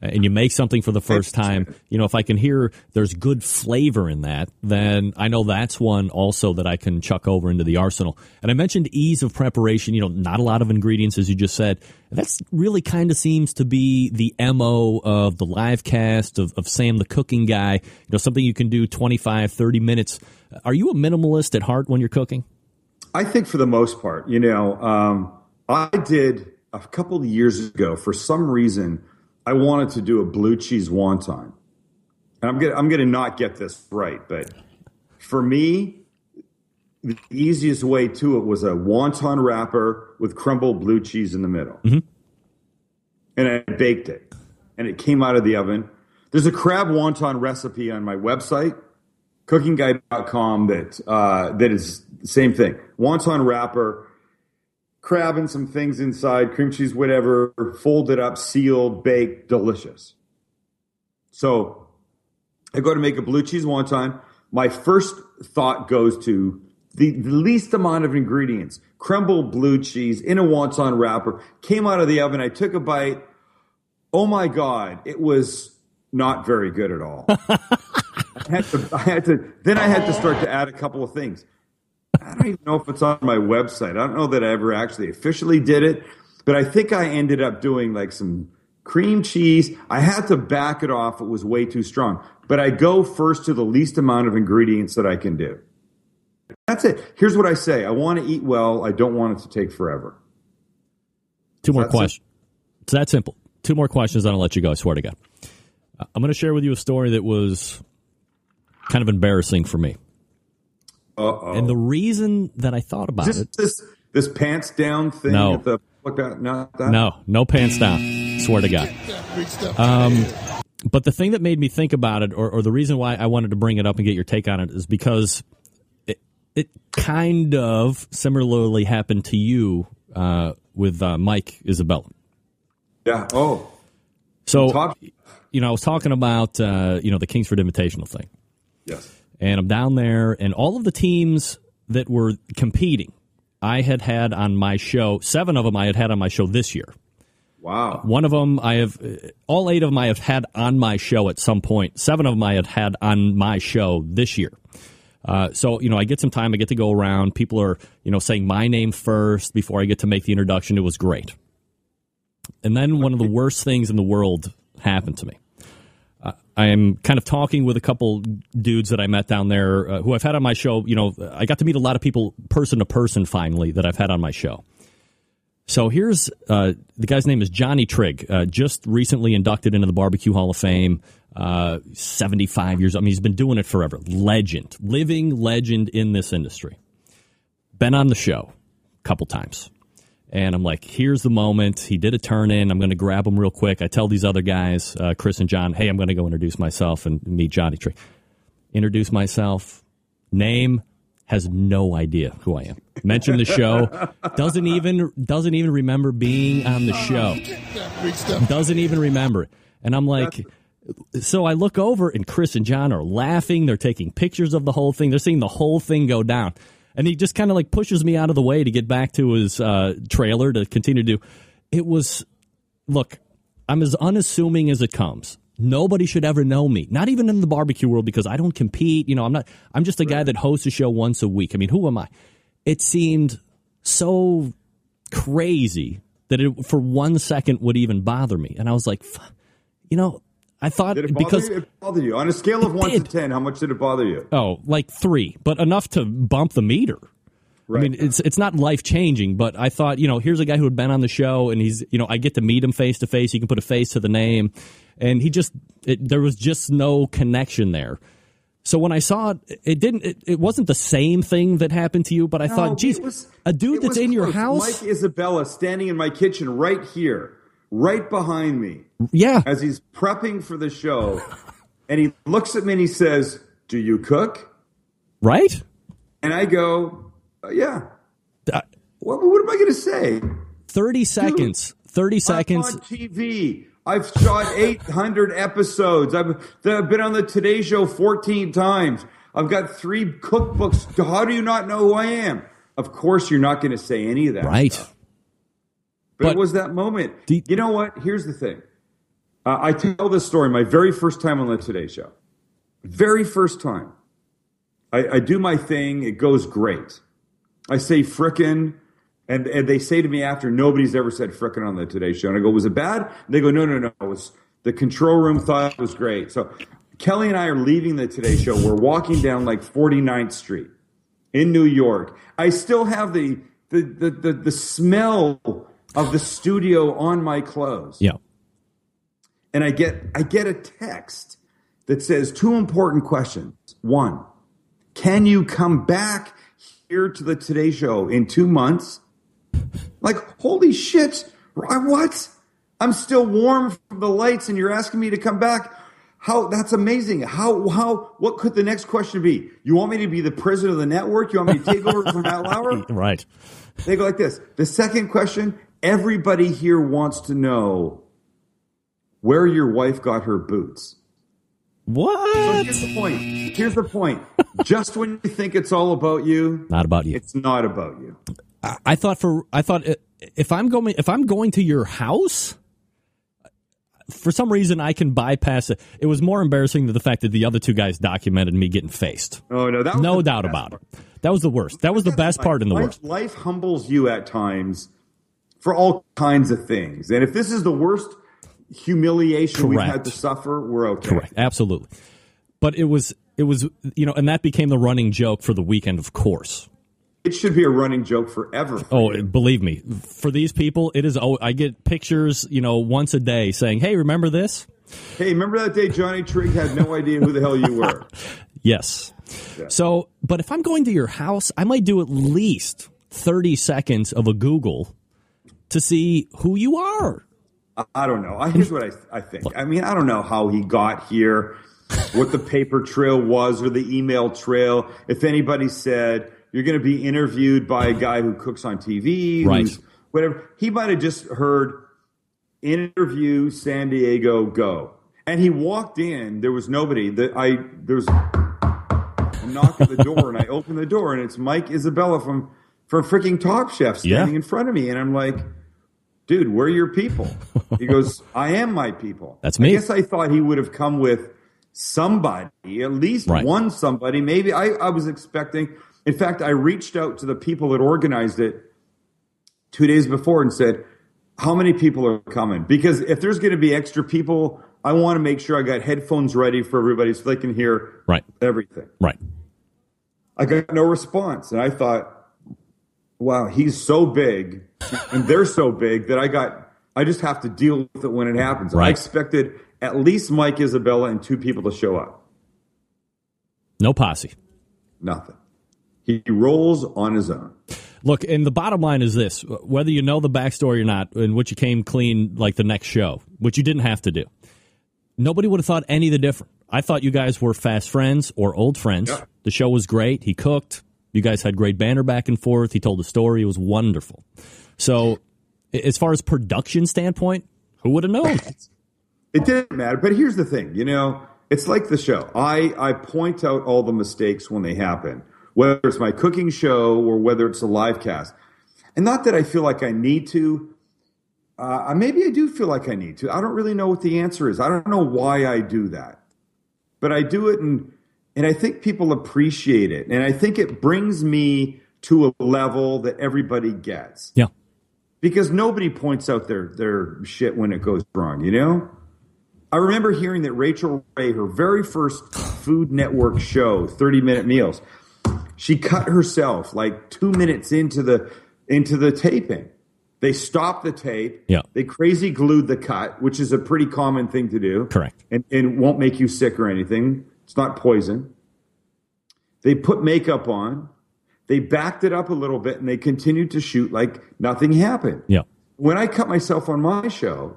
and you make something for the first time. You know, if I can hear there's good flavor in that, then I know that's one also that I can chuck over into the arsenal. And I mentioned ease of preparation. You know, not a lot of ingredients, as you just said. That's really kind of seems to be the mo of the live cast of, of Sam the cooking guy. You know, something you can do 25, 30 minutes. Are you a minimalist at heart when you're cooking? I think for the most part, you know, um, I did a couple of years ago for some reason. I wanted to do a blue cheese wonton, and I'm gonna I'm gonna not get this right, but for me, the easiest way to it was a wonton wrapper with crumbled blue cheese in the middle, and I baked it, and it came out of the oven. There's a crab wonton recipe on my website cookingguide.com that uh, that is the same thing. Wonton wrapper, crab and some things inside, cream cheese, whatever, folded up, sealed, baked, delicious. So I go to make a blue cheese wonton. My first thought goes to the, the least amount of ingredients. Crumbled blue cheese in a wonton wrapper. Came out of the oven. I took a bite. Oh my God. It was not very good at all. I had to, I had to, then I had to start to add a couple of things. I don't even know if it's on my website. I don't know that I ever actually officially did it, but I think I ended up doing like some cream cheese. I had to back it off. It was way too strong. But I go first to the least amount of ingredients that I can do. That's it. Here's what I say I want to eat well. I don't want it to take forever. Two more questions. It's that simple. Two more questions, then I'll let you go. I swear to God. Uh, I'm going to share with you a story that was kind of embarrassing for me. Uh-oh. And the reason that I thought about Is it, this, this this pants down thing? No. the, not that. no, no pants down. Swear to God. Um, but the thing that made me think about it, or, or the reason why I wanted to bring it up and get your take on it, is because it, it kind of similarly happened to you uh, with uh, Mike Isabella. Yeah. Oh. So, you know, I was talking about uh, you know the Kingsford Invitational thing. Yes. And I'm down there, and all of the teams that were competing, I had had on my show. Seven of them I had had on my show this year. Wow. One of them I have, all eight of them I have had on my show at some point. Seven of them I had had on my show this year. Uh, so you know, I get some time. I get to go around. People are you know saying my name first before I get to make the introduction. It was great. And then one of the worst things in the world happened to me. I am kind of talking with a couple dudes that I met down there uh, who I've had on my show. You know, I got to meet a lot of people person to person finally that I've had on my show. So here's uh, the guy's name is Johnny Trigg, uh, just recently inducted into the Barbecue Hall of Fame. Uh, 75 years. I mean, he's been doing it forever. Legend, living legend in this industry. Been on the show a couple times. And I'm like, here's the moment. He did a turn in. I'm going to grab him real quick. I tell these other guys, uh, Chris and John, hey, I'm going to go introduce myself and meet Johnny Trigg. Introduce myself. Name has no idea who I am. Mention the show. Doesn't even doesn't even remember being on the show. Doesn't even remember. And I'm like, so I look over and Chris and John are laughing. They're taking pictures of the whole thing. They're seeing the whole thing go down. And he just kind of like pushes me out of the way to get back to his uh, trailer to continue to do. It was, look, I'm as unassuming as it comes. Nobody should ever know me, not even in the barbecue world, because I don't compete. You know, I'm not. I'm just a guy that hosts a show once a week. I mean, who am I? It seemed so crazy that it for one second would even bother me, and I was like, "F- you know, I thought Did because you? It bothered you on a scale of one to ten. How much did it bother you? oh, like three, but enough to bump the meter. Right. I mean, it's it's not life changing, but I thought, you know, here's a guy who had been on the show, and he's, you know, I get to meet him face to face. He can put a face to the name, and he just, it, there was just no connection there. So when I saw it, it didn't, it, it wasn't the same thing that happened to you, but I No, thought, geez, was- a dude that's in your house, Mike Isabella standing in my kitchen right here, right behind me, yeah, as he's prepping for the show, and he looks at me and he says, "Do you cook?" right? And I go, "Uh, "Yeah." Uh, What, what am I going to say? Thirty seconds, thirty seconds. I'm on TV. I've shot 800 episodes. I've, I've been on the Today Show 14 times. I've got three cookbooks. How do you not know who I am? Of course, you're not going to say any of that. Right. stuff. But, But- it was that moment. Do- you know what? Here's the thing. Uh, I tell this story my very first time on the Today Show. Very first time. I, I do my thing. It goes great. I say frickin', and, and they say to me after, nobody's ever said frickin' on the Today Show. And I go, was it bad? They go, no, no, no. It was, the control room thought it was great. So Kelly and I are leaving the Today Show. We're walking down like 49th Street in New York. I still have the, the, the, the, the smell of the studio on my clothes Yeah. and I get I get a text that says two important questions. One, can you come back here to the Today Show in two months? Like, holy shit! What? I'm still warm from the lights, and you're asking me to come back. How? That's amazing. How? How? What could the next question be? You want me to be the president of the network? You want me to take over from Matt Lauer? Right. They go like this. The second question: Everybody here wants to know where your wife got her boots. What? So here's the point. Here's the point. Just when you think it's all about you, Not about you. it's not about you. I thought for I thought uh, if I'm going if I'm going to your house, for some reason I can bypass it. It was more embarrassing than the fact that the other two guys documented me getting faced. Oh no, that was No doubt about part. it. That was the worst. That was the best part in the life, worst. Life humbles you at times for all kinds of things, and if this is the worst humiliation we've had to suffer, we're okay. Correct. Absolutely. But it was it was you know, and that became the running joke for the weekend, of course. It should be a running joke forever. for Oh, you. believe me, for these people, it is. Oh, I get pictures, you know, once a day saying, "Hey, remember this?" Hey, remember that day Johnny Trigg had no idea who the hell you were? Yes. So, but if I'm going to your house, I might do at least 30 seconds of a Google to see who you are. I, don't know. Here's what I, I think. I mean, I don't know how he got here, what the paper trail was or the email trail. If anybody said you're going to be interviewed by a guy who cooks on TV, Right. whatever, he might have just heard interview San Diego go. And he walked in. There was nobody. That I there was a knock at the door, and I opened the door, and it's Mike Isabella from from freaking Top Chef standing Yeah. in front of me, and I'm like, dude, where are your people? He goes, I am my people. That's me. I guess I thought he would have come with somebody, at least Right. one somebody. Maybe I, I was expecting. In fact, I reached out to the people that organized it two days before and said, how many people are coming? Because if there's going to be extra people, I want to make sure I got headphones ready for everybody so they can hear Right. everything. Right. I got no response. And I thought, wow, he's so big and they're so big that I got, I just have to deal with it when it happens. I expected at least Mike Isabella and two people to show up. No posse. Nothing. He rolls on his own. Look, and the bottom line is this whether you know the backstory or not, and which you came clean like the next show, which you didn't have to do, nobody would have thought any of the different. I thought you guys were fast friends or old friends. Yeah. The show was great. He cooked. You guys had great banter back and forth. He told a story. It was wonderful. So, as far as production standpoint, who would have known? It didn't matter. But here's the thing, you know, it's like the show. I, I point out all the mistakes when they happen, whether it's my cooking show or whether it's a live cast. And not that I feel like I need to. Uh, maybe I do feel like I need to. I don't really know what the answer is. I don't know why I do that, but I do it, and and I think people appreciate it, and I think it brings me to a level that everybody gets Yeah. because nobody points out their their shit when it goes wrong, you know? I remember hearing that Rachael Ray, her very first Food Network show, 30 minute meals, she cut herself like two minutes into the into the taping. They stopped the tape. Yeah. They crazy glued the cut, which is a pretty common thing to do. Correct. And, and won't make you sick or anything. It's not poison. They put makeup on. They backed it up a little bit and they continued to shoot like nothing happened Yeah. when I cut myself on my show,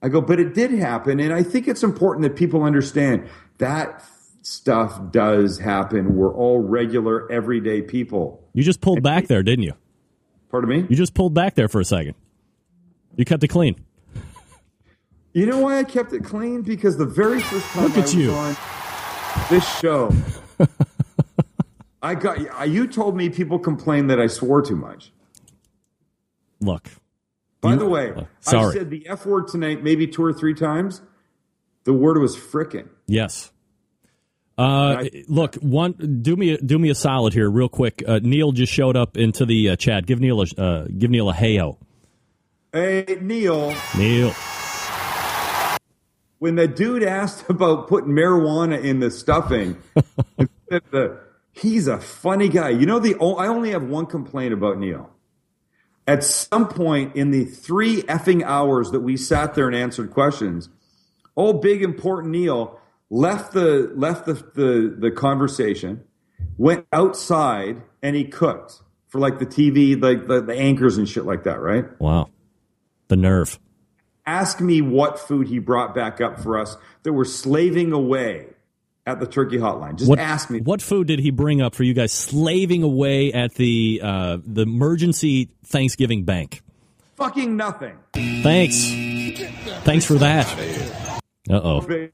I go, but it did happen. And I think it's important that people understand that stuff does happen. We're all regular, everyday people. You just pulled back there, didn't you? Pardon me? You just pulled back there for a second. You kept it clean. You know why I kept it clean? Because the very first time Look I at was you. on this show, I got you told me people complain that I swore too much. Look. By You- the way, uh, I sorry. said the F word tonight maybe two or three times. The word was frickin'. Yes. Uh, look, one do me do me a solid here, real quick. Uh, Neil just showed up into the uh, chat. Give Neil a uh, give Neil a heyo. Hey, Neil. Neil, when the dude asked about putting marijuana in the stuffing, he's a funny guy. You know, the I only have one complaint about Neil. At some point in the three effing hours that we sat there and answered questions, old big important Neil left the left the, the, the conversation, went outside and he cooked for like the TV, like the, the anchors and shit like that, right? wow, the nerve. Ask me what food he brought back up for us that we're slaving away at the turkey hotline. Just What ask me. What food did he bring up for you guys slaving away at the uh, the emergency Thanksgiving bank? Fucking nothing. Thanks, thanks for that. Uh oh.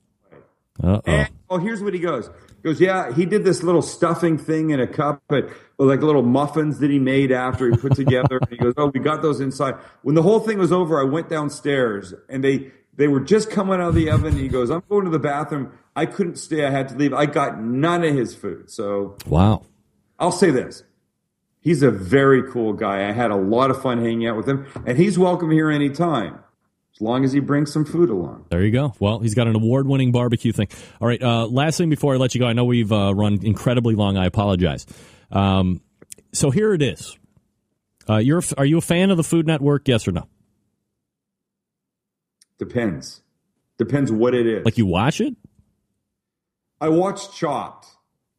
Uh oh. Oh, here's what he goes. He goes, yeah, he did this little stuffing thing in a cup, but like little muffins that he made after he put together. and he goes, oh, we got those inside. When the whole thing was over, I went downstairs and they they were just coming out of the oven. And he goes, I'm going to the bathroom. I couldn't stay. I had to leave. I got none of his food. So Wow. I'll say this. He's a very cool guy. I had a lot of fun hanging out with him, and he's welcome here anytime, as long as he brings some food along. There you go. Well, he's got an award-winning barbecue thing. All right. Uh, last thing before I let you go, I know we've uh, run incredibly long. I apologize. Um, so here it is. Uh, you're are you a fan of the Food Network? Yes or no? Depends. Depends what it is. Like you watch it? I watch Chopped.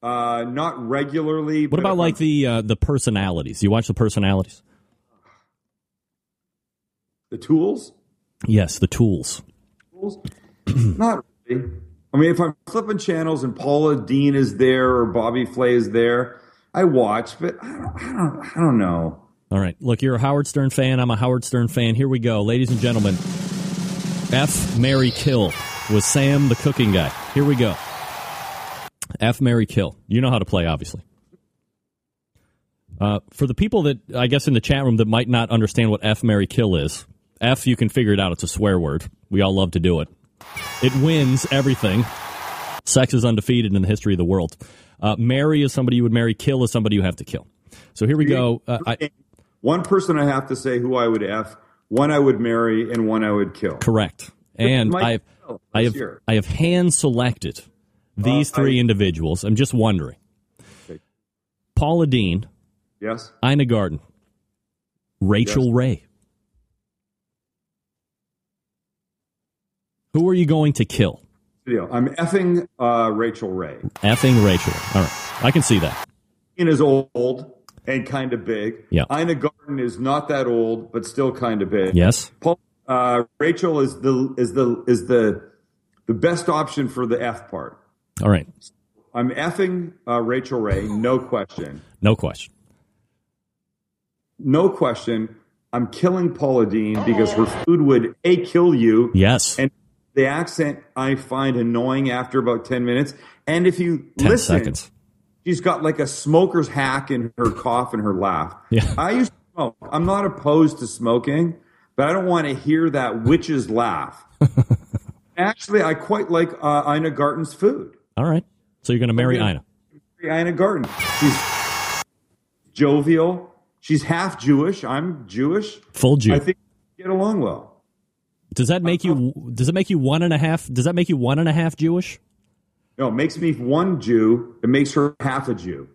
Uh, not regularly. What about like the uh, the personalities? You watch the personalities? the tools? Yes, the tools. Tools? not really. I mean, if I'm flipping channels and Paula Deen is there or Bobby Flay is there, I watch. But I don't. I don't. I don't know. All right. Look, you're a Howard Stern fan. I'm a Howard Stern fan. Here we go, ladies and gentlemen. F. Mary Kill was Sam the cooking guy. Here we go. F. Mary Kill. You know how to play, obviously. Uh, for the people that I guess in the chat room that might not understand what F. Mary Kill is, F. You can figure it out. It's a swear word. We all love to do it. It wins everything. Sex is undefeated in the history of the world. Uh, marry is somebody you would marry. Kill is somebody you have to kill. So here we go. Uh, I, One person I have to say who I would F, one I would marry, and one I would kill. Correct. And I have, I have, year. I have hand selected these Uh, three I- individuals. I'm just wondering. Okay. Paula Deen, Yes? Ina Garten, Rachael Yes. Ray. Who are you going to kill? I'm effing uh, Rachael Ray. Effing Rachel. All right. I can see that. Ian is old and kind of big. Yeah. Ina Garten is not that old, but still kind of big. Yes. Paul, uh, Rachael is the is the is the the best option for the F part. All right. I'm effing uh, Rachael Ray, no question, No question. no question. I'm killing Paula Deen because her food would a kill you, Yes. and the accent I find annoying after about ten minutes. And if you 10 listen, seconds. she's got like a smoker's hack in her cough and her laugh. Yeah. I used to smoke. I'm not opposed to smoking, but I don't want to hear that witch's laugh. Actually, I quite like uh, Ina Garten's food. All right. So you're going to marry. Ina. Ina Garten. She's jovial. She's half Jewish. I'm Jewish. Full Jew. I think we get along well. Does that make you? Does it make you one and a half? Does that make you one and a half Jewish? No, it makes me one Jew. It makes her half a Jew.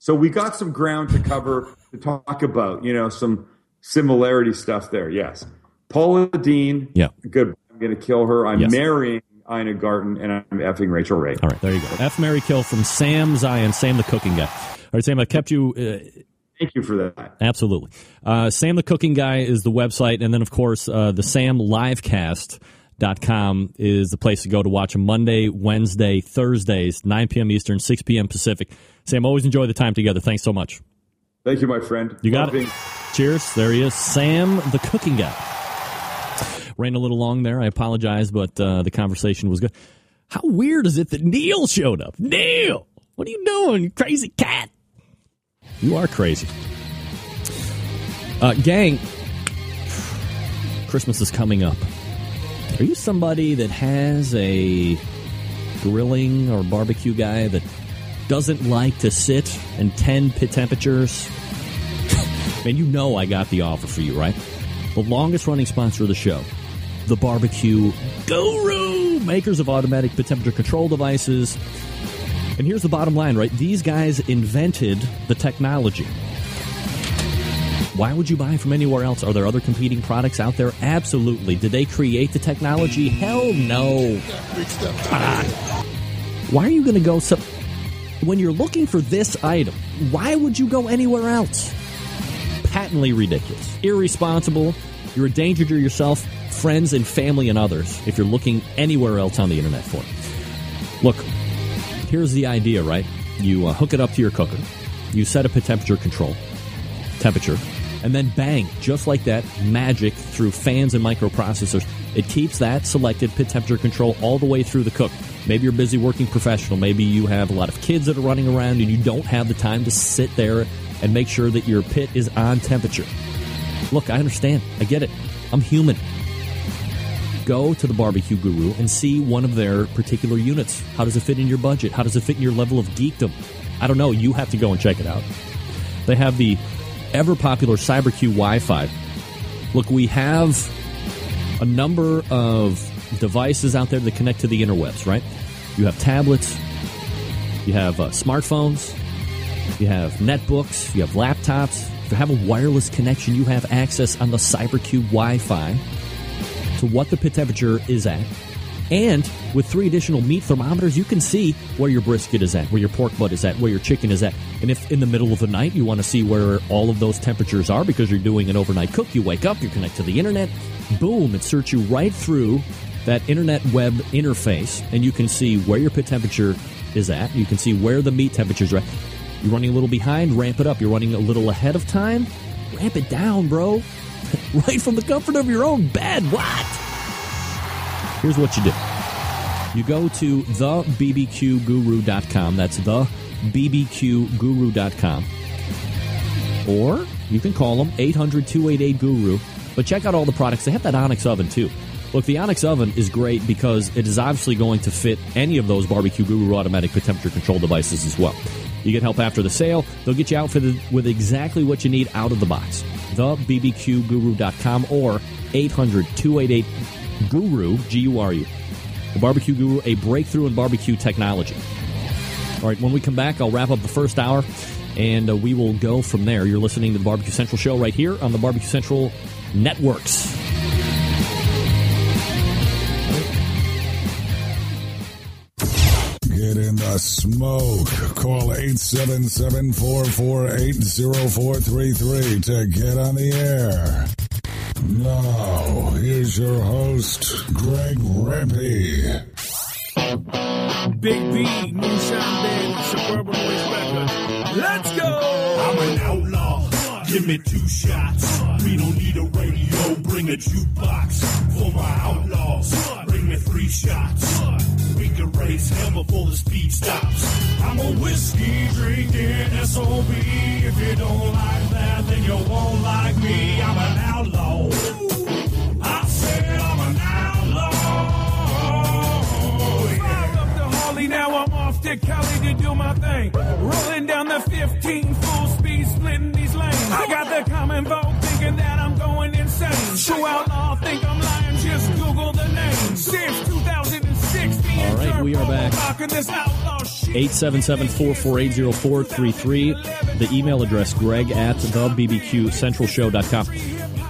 So we got some ground to cover to talk about. You know, some similarity stuff there. Yes, Paula Deen. Yeah. good. I'm going to kill her. I'm Yes. marrying Ina Garten, and I'm effing Rachael Ray. All right, there you go. F. Mary Kill from Sam Zien, Sam the cooking guy. All right, Sam, I kept you uh, Thank you for that. absolutely. Uh, Sam the cooking guy is the website, and then of course uh, the Sam Livecast.com is the place to go to watch Monday, Wednesday, Thursdays, 9 p.m. Eastern, 6 p.m. Pacific. Sam, always enjoy the time together. Thanks so much. Thank you, my friend. You got Love it. being- Cheers. There he is, Sam the cooking guy. Ran a little long there. I apologize, but uh, the conversation was good. How weird is it that Neil showed up? Neil, what are you doing, you crazy cat? You are crazy. Uh, gang, Christmas is coming up. Are you somebody that has a grilling or barbecue guy that doesn't like to sit in 10 pit temperatures? Man, you know I got the offer for you, right? The longest running sponsor of the show, the Barbecue Guru, makers of automatic pit temperature control devices. And here's the bottom line, right? These guys invented the technology. Why would you buy from anywhere else? Are there other competing products out there? Absolutely. Did they create the technology? Hell no. Why are you going to go when you're looking for this item? Why would you go anywhere else? Patently ridiculous, irresponsible. You're a danger to yourself, friends, and family, and others if you're looking anywhere else on the internet for it. Look, here's the idea, right? You uh, hook it up to your cooker, you set up a temperature control, temperature, and then bang, just like that, magic through fans and microprocessors. It keeps that selected pit temperature control all the way through the cook. Maybe you're busy working professional. Maybe you have a lot of kids that are running around and you don't have the time to sit there and make sure that your pit is on temperature. Look, I understand. I get it. I'm human. Go to the Barbecue Guru and see one of their particular units. How does it fit in your budget? How does it fit in your level of geekdom? I don't know. You have to go and check it out. They have the ever popular CyberQ Wi Fi. Look, we have a number of devices out there that connect to the interwebs, right? You have tablets, you have uh, smartphones, you have netbooks, you have laptops. If you have a wireless connection, you have access on the CyberQ Wi Fi to what the pit temperature is at And with three additional meat thermometers, you can see where your brisket is at, where your pork butt is at, where your chicken is at. And if in the middle of the night you want to see where all of those temperatures are because you're doing an overnight cook, you wake up, you connect to the internet, boom, it search you right through that internet web interface, and you can see where your pit temperature is at. You can see where the meat temperature is at. You're running a little behind, ramp it up. You're running a little ahead of time, ramp it down, bro. right from the comfort of your own bed. What? Here's what you do. You go to thebbqguru.com. That's thebbqguru.com. Or you can call them 800 288 Guru. But check out all the products. They have that Onyx oven too. Look, the Onyx oven is great because it is obviously going to fit any of those Barbecue Guru automatic temperature control devices as well. You get help after the sale. They'll get you outfitted with exactly what you need out of the box. TheBBQGuru.com or 800 288 Guru, G U R U. The Barbecue Guru, a breakthrough in barbecue technology. All right, when we come back, I'll wrap up the first hour and uh, we will go from there. You're listening to the Barbecue Central Show right here on the Barbecue Central Networks. Get in the smoke. Call 877-448-0433 to get on the air. Now, here's your host, Greg Rempe. Big B, Moonshine Band, Suburban Records. Let's go! Give me two shots. We don't need a radio. Bring a jukebox for my outlaws. Bring me three shots. We can raise hell before the speed stops. I'm a whiskey drinking SOB. If you don't like that, then you won't like me. I'm an outlaw. Now I'm off to Cali to do my thing. Rolling down the 15 full speed, splitting these lanes. I got the common vote thinking that I'm going insane. True outlaw, think I'm lying, just Google the name. Since 2006, me and All right, we are back. rocking this outlaw shit. 877-448-0433. The email address, greg at thebbqcentralshow.com.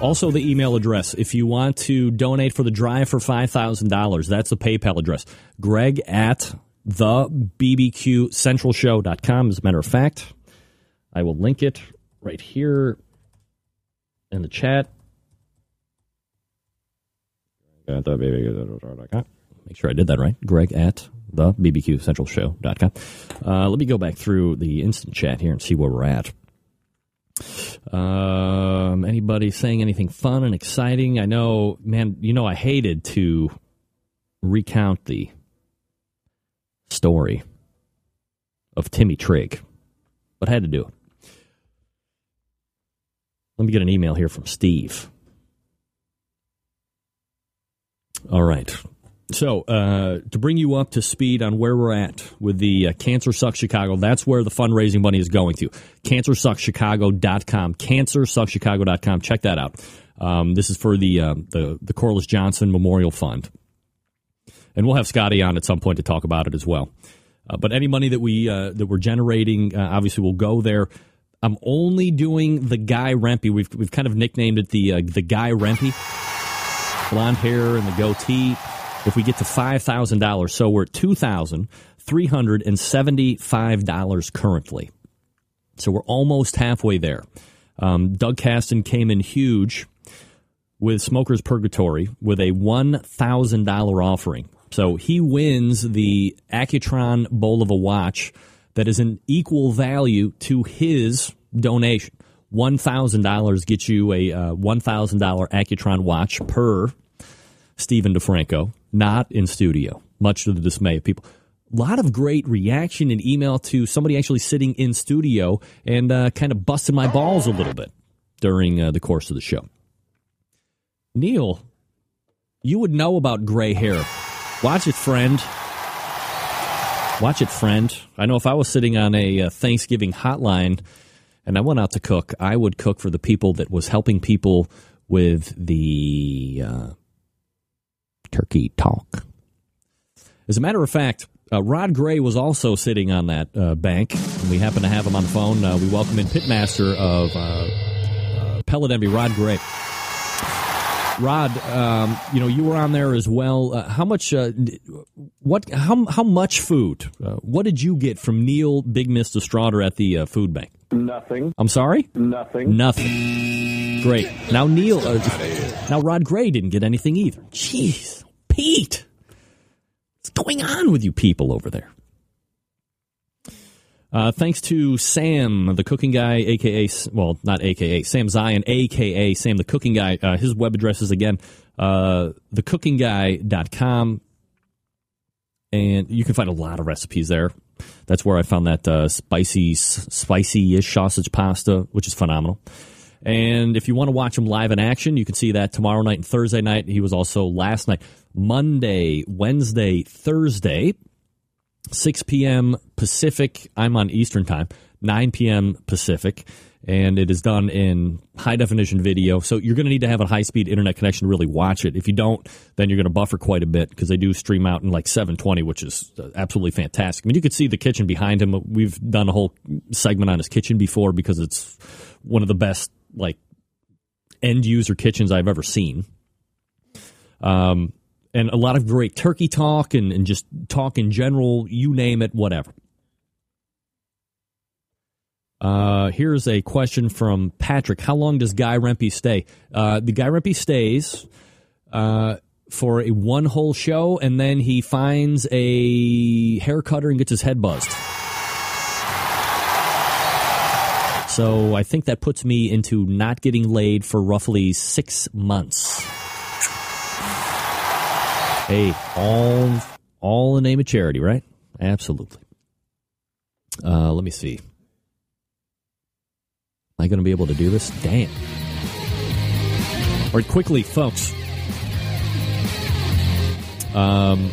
Also, the email address, if you want to donate for the drive for $5,000, that's the PayPal address. Greg at thebbqcentralshow.com. As a matter of fact, I will link it right here in the chat. Make sure I did that right. Greg at the bbqcentralshow.com. Uh, let me go back through the instant chat here and see where we're at. Um, anybody saying anything fun and exciting? I know, man, you know, I hated to recount the story of Timmy Trigg, but I had to do it. Let me get an email here from Steve. All right. So, uh, to bring you up to speed on where we're at with the uh, Cancer Sucks Chicago, that's where the fundraising money is going to. CancerSucksChicago.com. CancerSucksChicago.com. Check that out. Um, this is for the, uh, the the Corliss Johnson Memorial Fund, and we'll have Scotty on at some point to talk about it as well. Uh, but any money that we uh, that we're generating, uh, obviously, will go there. I'm only doing the Guy Rempe. We've we've kind of nicknamed it the uh, the Guy Rempe, blonde hair and the goatee if we get to $5,000. So we're at $2,375 currently. So we're almost halfway there. Um, Doug Caston came in huge with Smoker's Purgatory with a $1,000 offering. So he wins the Accutron Bulova watch that is an equal value to his donation. $1,000 gets you a uh, $1,000 Accutron watch per Stephen DeFranco, not in studio, much to the dismay of people. A lot of great reaction and email to somebody actually sitting in studio and uh, kind of busting my balls a little bit during uh, the course of the show. Neil, you would know about gray hair. Watch it, friend. Watch it, friend. I know if I was sitting on a uh, Thanksgiving hotline and I went out to cook, I would cook for the people that was helping people with the uh, turkey talk. As a matter of fact, uh, Rod Gray was also sitting on that uh, bank, and we happen to have him on the phone. Uh, we welcome in Pitmaster of uh, Pellet Envy, Rod Gray. Rod, um, you know you were on there as well. Uh, how much? Uh, what? How how much food? Uh, what did you get from Neil Big Mr. Strawder at the uh, food bank? Nothing. I'm sorry. Nothing. Nothing. Great. Now Neil. Uh, now Rod Gray didn't get anything either. Jeez, Pete, what's going on with you people over there? Uh, thanks to Sam, the cooking guy, aka well, not aka Sam Zien, aka Sam, the cooking guy. Uh, his web address is again uh, thecookingguy.com, and you can find a lot of recipes there. That's where I found that uh, spicy, spicy-ish sausage pasta, which is phenomenal. And if you want to watch him live in action, you can see that tomorrow night and Thursday night. He was also last night, Monday, Wednesday, Thursday. 6 p.m. Pacific. I'm on Eastern Time, 9 p.m. Pacific, and it is done in high definition video. So you're going to need to have a high speed internet connection to really watch it. If you don't, then you're going to buffer quite a bit because they do stream out in like 720, which is uh, absolutely fantastic. I mean, you could see the kitchen behind him. We've done a whole segment on his kitchen before because it's one of the best like end user kitchens I've ever seen. Um, and a lot of great turkey talk and, and just talk in general, you name it, whatever. Uh, here's a question from Patrick. How long does Guy Rempe stay? Uh, the Guy Rempe stays uh, for a one whole show, and then he finds a hair cutter and gets his head buzzed. So I think that puts me into not getting laid for roughly six months. Hey, all all in the name of charity, right? Absolutely. Uh, let me see. Am I going to be able to do this? Damn. All right, quickly, folks. Um,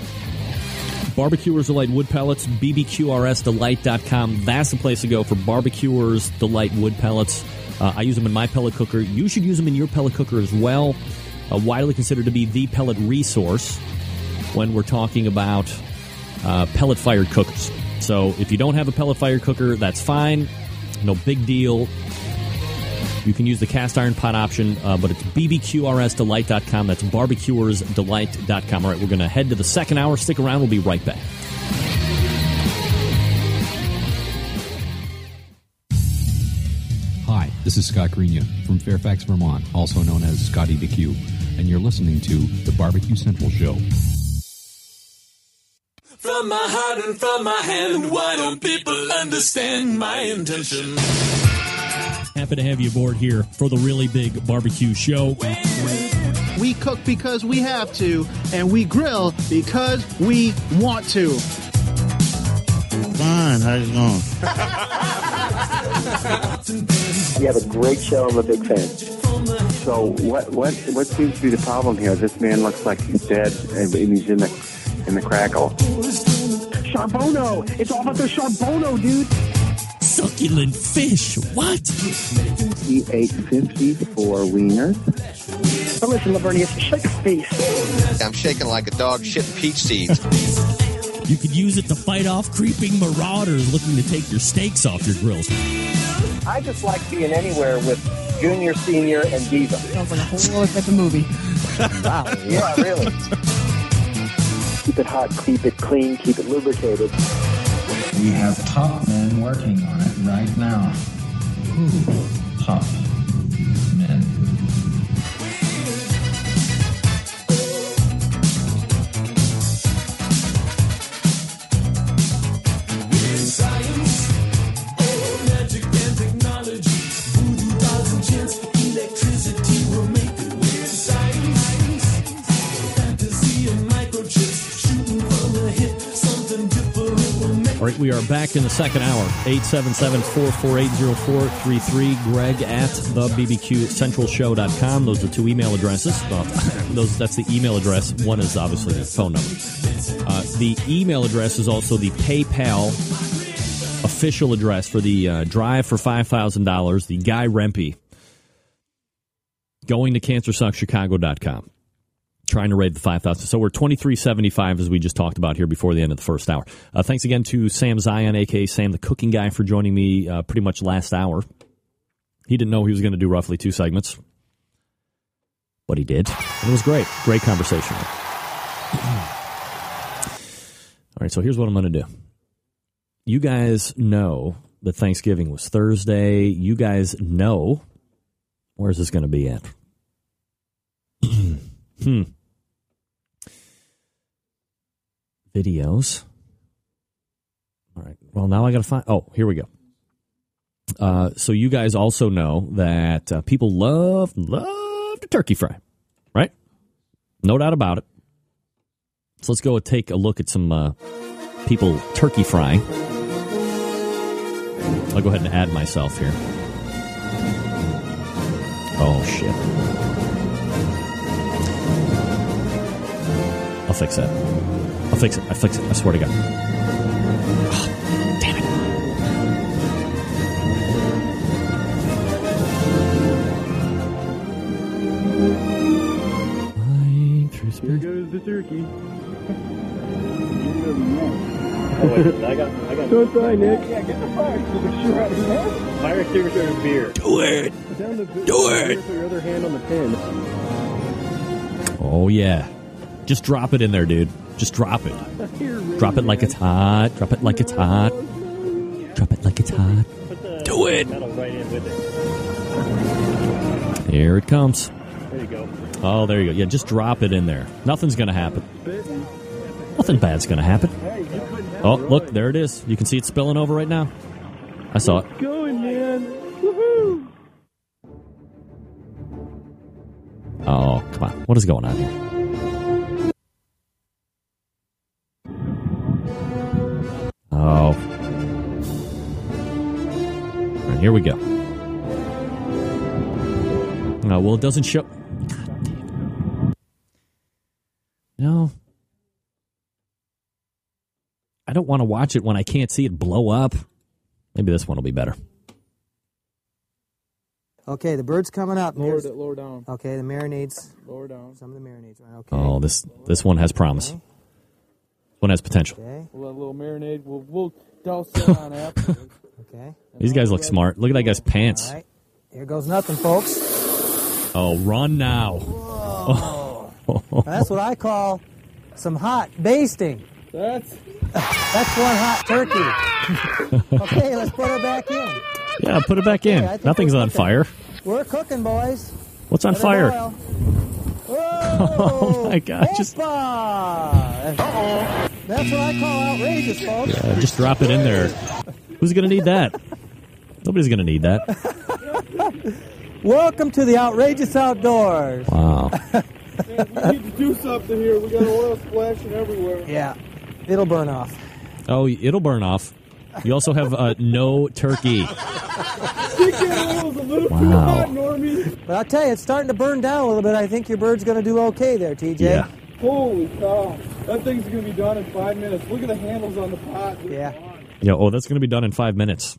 Barbecuers Delight Wood Pellets, bbqrsdelight.com. That's the place to go for Barbecuers Delight Wood Pellets. Uh, I use them in my pellet cooker. You should use them in your pellet cooker as well. Uh, widely considered to be the pellet resource when we're talking about uh, pellet fired cookers. So if you don't have a pellet fired cooker, that's fine. No big deal. You can use the cast iron pot option, uh, but it's bbqrsdelight.com. That's barbecuersdelight.com. All right, we're going to head to the second hour. Stick around. We'll be right back. Hi, this is Scott Greenya from Fairfax, Vermont, also known as Scotty DeQ, and you're listening to the Barbecue Central Show. From my heart and from my hand, why don't people understand my intention? Happy to have you aboard here for the really big barbecue show. We cook because we have to, and we grill because we want to. Fine, how's it going? You have a great show. I'm a big fan. So what what what seems to be the problem here? This man looks like he's dead, and he's in the in the crackle. Charbono! It's all about the Charbono, dude! Succulent fish. What? He ate 54 wieners. Now listen, Lavernius, shake a face. I'm shaking like a dog shitting peach seeds. You could use it to fight off creeping marauders looking to take your steaks off your grills. I just like being anywhere with Junior, Senior, and Diva. Sounds like a whole other type of movie. wow. Yeah, really. keep it hot, keep it clean, keep it lubricated. We have top men working on it right now. Ooh, top right, we are back in the second hour. 877-448-0433. Greg at the BBQCentralShow.com. Those are two email addresses. Well, those that's the email address. One is obviously the phone number. Uh, the email address is also the PayPal official address for the uh, drive for $5,000, the Guy Rempe. Going to cancersuckchicago.com trying to raid the 5000 so we're 2375 as we just talked about here before the end of the first hour uh, thanks again to sam zien aka sam the cooking guy for joining me uh, pretty much last hour he didn't know he was going to do roughly two segments but he did. And it was great. Great conversation. All right, so here's what I'm going to do. You guys know that Thanksgiving was Thursday. You guys know where's this going to be at? Hmm. Videos. All right. Well, now I got to find. Oh, here we go. Uh, so you guys also know that uh, people love love the turkey fry, right? No doubt about it. So let's go take a look at some uh, people turkey frying. I'll go ahead and add myself here. Oh shit! I'll fix that. I'll fix it. I fix it. I swear to God. damn it. Here goes the turkey. I got, I got. Don't die, Nick. Yeah, get the fire extinguisher out of here. Fire extinguisher and beer. Do it. Do it. Put your other hand on the pin. Oh yeah. Just drop it in there, dude. Just drop it. Drop it like it's hot. Drop it like it's hot. Drop it like it's hot. Do it. Here it comes. There you go. Oh, there you go. Yeah, just drop it in there. Nothing's going to happen. Nothing bad's going to happen. Oh, look, there it is. You can see it spilling over right now. I saw it. Going, man. Woohoo! Oh, come on. What is going on here? Oh. All right, here we go. No, well, it doesn't show. God damn it. No. I don't want to watch it when I can't see it blow up. Maybe this one will be better. Okay, the bird's coming up. Lower, Here's- it, lower down. Okay, the marinades. Lower down. Some of the marinades. Right, okay. Oh, this this one has promise. This one has potential. Okay. We'll have a little marinade. We'll, we'll douse that on afterwards. Okay. These guys look smart. Look at that guy's pants. All right. Here goes nothing, folks. Oh, run now. Whoa! That's what I call some hot basting. That's That's one hot turkey. okay, let's put her back in. Yeah, put it back in. Okay, Nothing's on fire. We're cooking, boys. What's on Let her fire? Boil. Oh my god! Just Uh-oh. That's what I call outrageous, folks. yeah, just drop it in there. Who's gonna need that? Nobody's gonna need that. Welcome to the outrageous outdoors. Wow. we need to do something here. We got oil splashing everywhere. Yeah, it'll burn off. Oh, it'll burn off. You also have uh, no turkey. TK oil's a little too Wow. But I'll tell you, it's starting to burn down a little bit. I think your bird's going to do okay there, TJ. Yeah. Holy cow. That thing's going to be done in five minutes. Look at the handles on the pot. Yeah. Yeah. Oh, that's gonna be done in five minutes.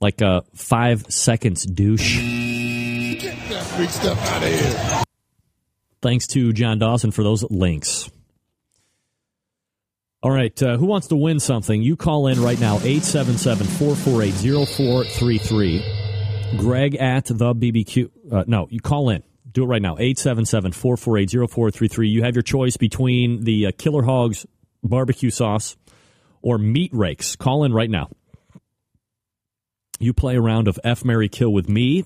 Like uh, five seconds, douche. Get that big stuff out of here. Thanks to John Dawson for those links. All right, uh, who wants to win something? You call in right now, 877-448-0433. Greg at the BBQ. Uh, no, you call in. Do it right now, 877-448-0433. You have your choice between the uh, Killer Hogs barbecue sauce or meat rakes. Call in right now. You play a round of F, Mary Kill with me,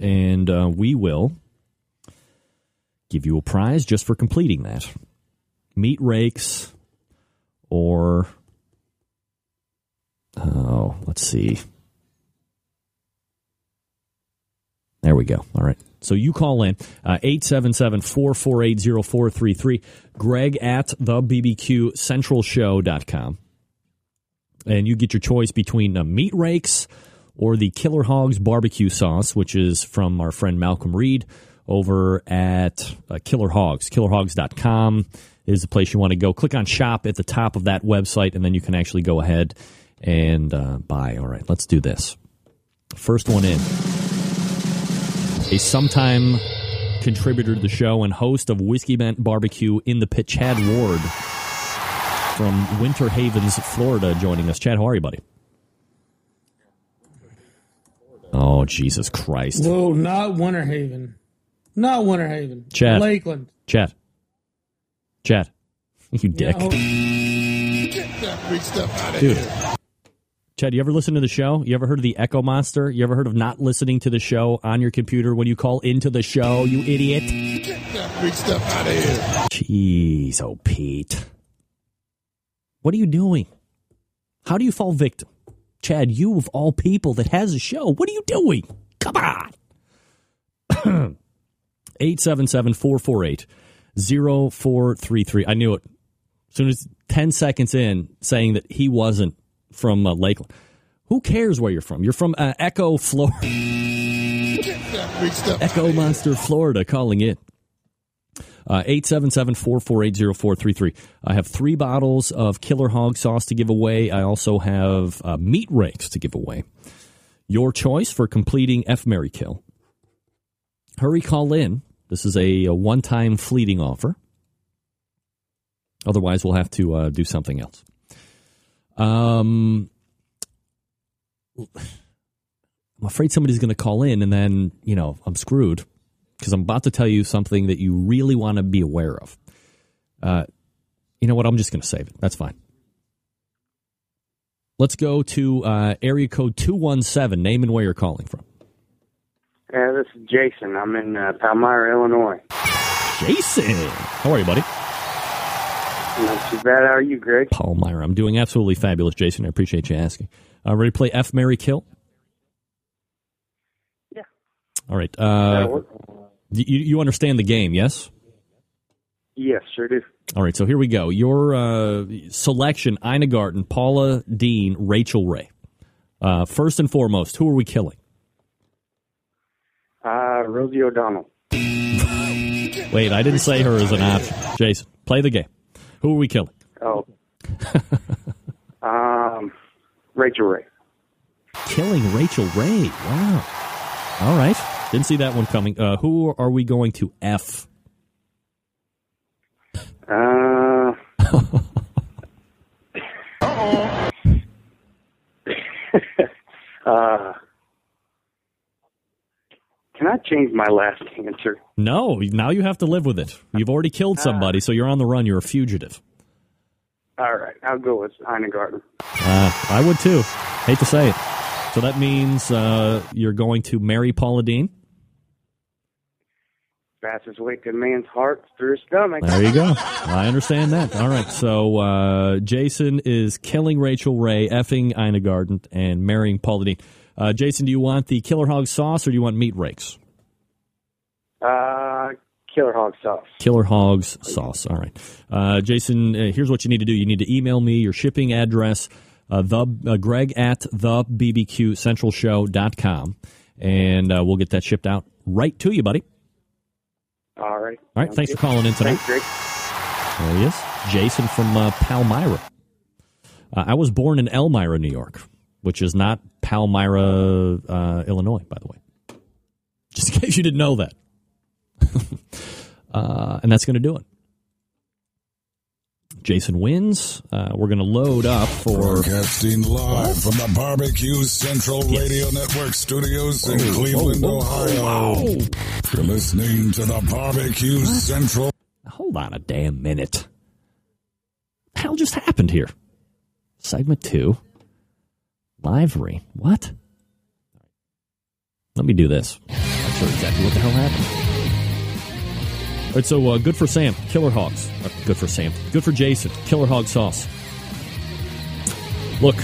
and uh, we will give you a prize just for completing that. Meat rakes or oh, let's see. There we go. All right. So you call in uh, 877-448-0433 greg at the bbq central show.com and you get your choice between uh, meat rakes or the killer hogs barbecue sauce which is from our friend malcolm reed over at uh, killer hogs killerhogs.com is the place you want to go click on shop at the top of that website and then you can actually go ahead and uh, buy all right let's do this first one in a sometime contributor to the show and host of Whiskey Bent Barbecue in the Pit, Chad Ward from Winter Havens, Florida, joining us. Chad, how are you, buddy? Oh, Jesus Christ. Whoa, not Winter Haven. Not Winter Haven. Chad. Lakeland. Chad. Chad. You dick. oh. Get that big stuff out of Dude. here. Chad, you ever listen to the show? You ever heard of the Echo Monster? You ever heard of not listening to the show on your computer when you call into the show, you idiot? Get that big stuff out of here. Jeez, oh Pete. What are you doing? How do you fall victim? Chad, you of all people that has a show, what are you doing? Come on. 877-448-0433. I knew it. As soon as 10 seconds in saying that he wasn't from uh, Lakeland. Who cares where you're from? You're from uh, Echo, Florida. Echo. Monster, Florida, calling in. Uh, 877-448-0433. I have three bottles of Killer Hog sauce to give away. I also have uh, meat rakes to give away. Your choice for completing F Mary Kill. Hurry, call in. This is a, a one-time fleeting offer. Otherwise, we'll have to uh, do something else. Um, I'm afraid somebody's going to call in, and then you know I'm screwed because I'm about to tell you something that you really want to be aware of. Uh, you know what? I'm just going to save it. That's fine. Let's go to uh, area code two one seven. Name and where you're calling from. Yeah, this is Jason. I'm in uh, Palmyra, Illinois. Jason, how are you, buddy? Not too bad. How are you, Greg? Palmyra. I'm doing absolutely fabulous, Jason. I appreciate you asking. Uh, ready to play F Mary Kill? Yeah. All right. Uh, you, you understand the game, yes? Yes, sure do. All right, so here we go. Your uh, selection: Ina Garten, Paula Deen, Rachael Ray. Uh, first and foremost, who are we killing? Uh, Rosie O'Donnell. Wait, I didn't say her as an option. Jason, play the game. Who are we killing? Oh. um, Rachael Ray. Killing Rachael Ray. Wow. All right, didn't see that one coming. Uh, who are we going to F? Uh. uh. Can I change my last answer? No, now you have to live with it. You've already killed somebody, so you're on the run. You're a fugitive. All right, I'll go with Ina Garten. Uh, I would too. Hate to say it. So that means uh, you're going to marry Paula Deen. Fastest way to a man's heart through his stomach. There you go. I understand that. All right. So uh, Jason is killing Rachael Ray, effing Ina Garten, and marrying Paula Deen. Uh, Jason, do you want the Killer Hog sauce or do you want meat rakes? Uh, killer hog sauce. Killer Hogs sauce. All right. Uh, Jason, uh, here's what you need to do. You need to email me your shipping address, uh, the uh, greg at the bbqcentralshow.com, and uh, we'll get that shipped out right to you, buddy. All right. All right. Thanks for calling in tonight. Thanks, Greg. There he is. Jason from uh, Palmyra. Uh, I was born in Elmira, New York, which is not Palmyra, uh, Illinois, by the way. Just in case you didn't know that. uh, and that's going to do it. Jason wins. Uh, we're going to load up for. Broadcasting live from the Barbecue Central Radio Network studios in Oh, Cleveland, oh, oh, Ohio. You're listening to the Barbecue Central. Hold on a damn minute. What the hell just happened here? Segment two. Live read. What? Let me do this. I'm not sure exactly what the hell happened. All right, so uh, good for Sam. Killer Hogs. Uh, good for Sam. Good for Jason. Killer Hog sauce. Look,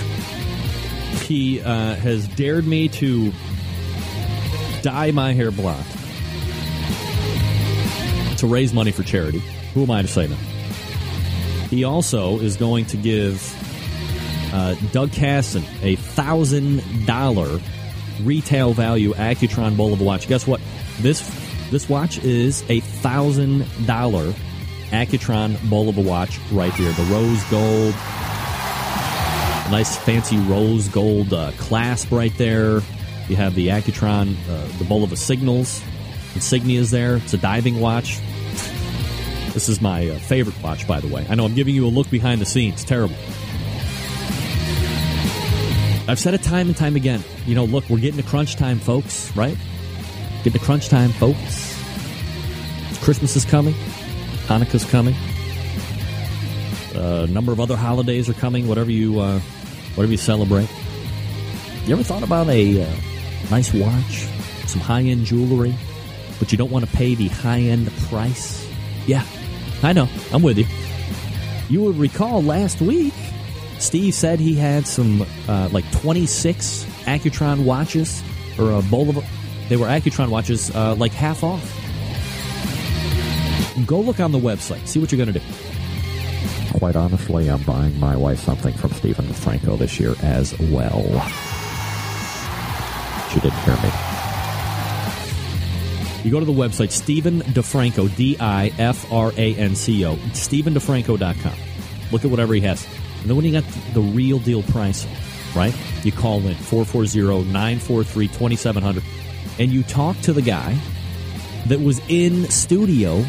he uh, has dared me to dye my hair blonde to raise money for charity. Who am I to say that? He also is going to give uh, Doug Casson a thousand dollar retail value Accutron Bulova watch. Guess what? This this watch is a thousand dollar Accutron Bulova watch right here. The rose gold, nice fancy rose gold uh, clasp right there. You have the Accutron, uh, the Bulova signals, insignias there. It's a diving watch. This is my uh, favorite watch, by the way. I know I'm giving you a look behind the scenes. Terrible. I've said it time and time again. You know, look, we're getting to crunch time, folks, right? Getting to crunch time, folks. Christmas is coming, Hanukkah's coming. A number of other holidays are coming. Whatever you, uh, whatever you celebrate. You ever thought about a uh, nice watch, some high end jewelry, but you don't want to pay the high end price? Yeah, I know. I'm with you. You would recall last week, Steve said he had some uh, like 26 Accutron watches, or Bulova. They were Accutron watches, uh, like half off. Go look on the website. See what you're going to do. Quite honestly, I'm buying my wife something from Stephen DiFranco this year as well. She didn't hear me. You go to the website, Stephen DiFranco, D I F R A N C O, StephenDiFranco.com. Look at whatever he has. And then when you got the real deal price, right? You call in 440 943 2700 and you talk to the guy that was in studio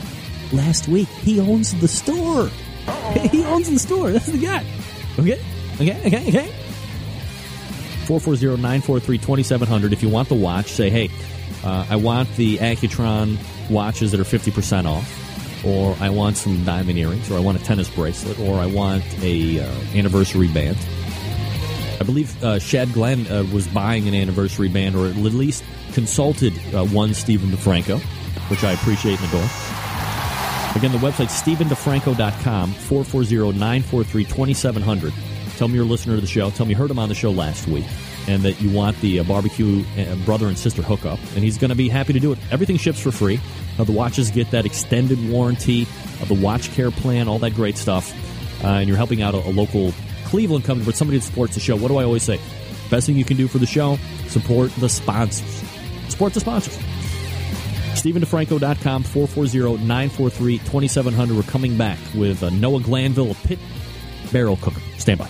last week. He owns the store. He owns the store. That's the guy. Okay? Okay? Okay? Okay? 440-943-2700. If you want the watch, say, hey, uh, I want the Accutron watches that are 50% off, or I want some diamond earrings, or I want a tennis bracelet, or I want a uh, anniversary band. I believe uh, Shad Glenn uh, was buying an anniversary band, or at least consulted uh, one Stephen DiFranco, which I appreciate and adore. Again, the website, StephenDiFranco.com, 440-943-2700. Tell me you're a listener to the show. Tell me you heard him on the show last week and that you want the uh, barbecue uh, brother and sister hookup. And he's going to be happy to do it. Everything ships for free. The watches get that extended warranty, the watch care plan, all that great stuff. Uh, and you're helping out a, a local Cleveland company, but somebody that supports the show. What do I always say? Best thing you can do for the show, support the sponsors. Support the sponsors. StephenDiFranco.com, 440-943-2700. We're coming back with uh, Noah Glanville, a pit barrel cooker. Stand by.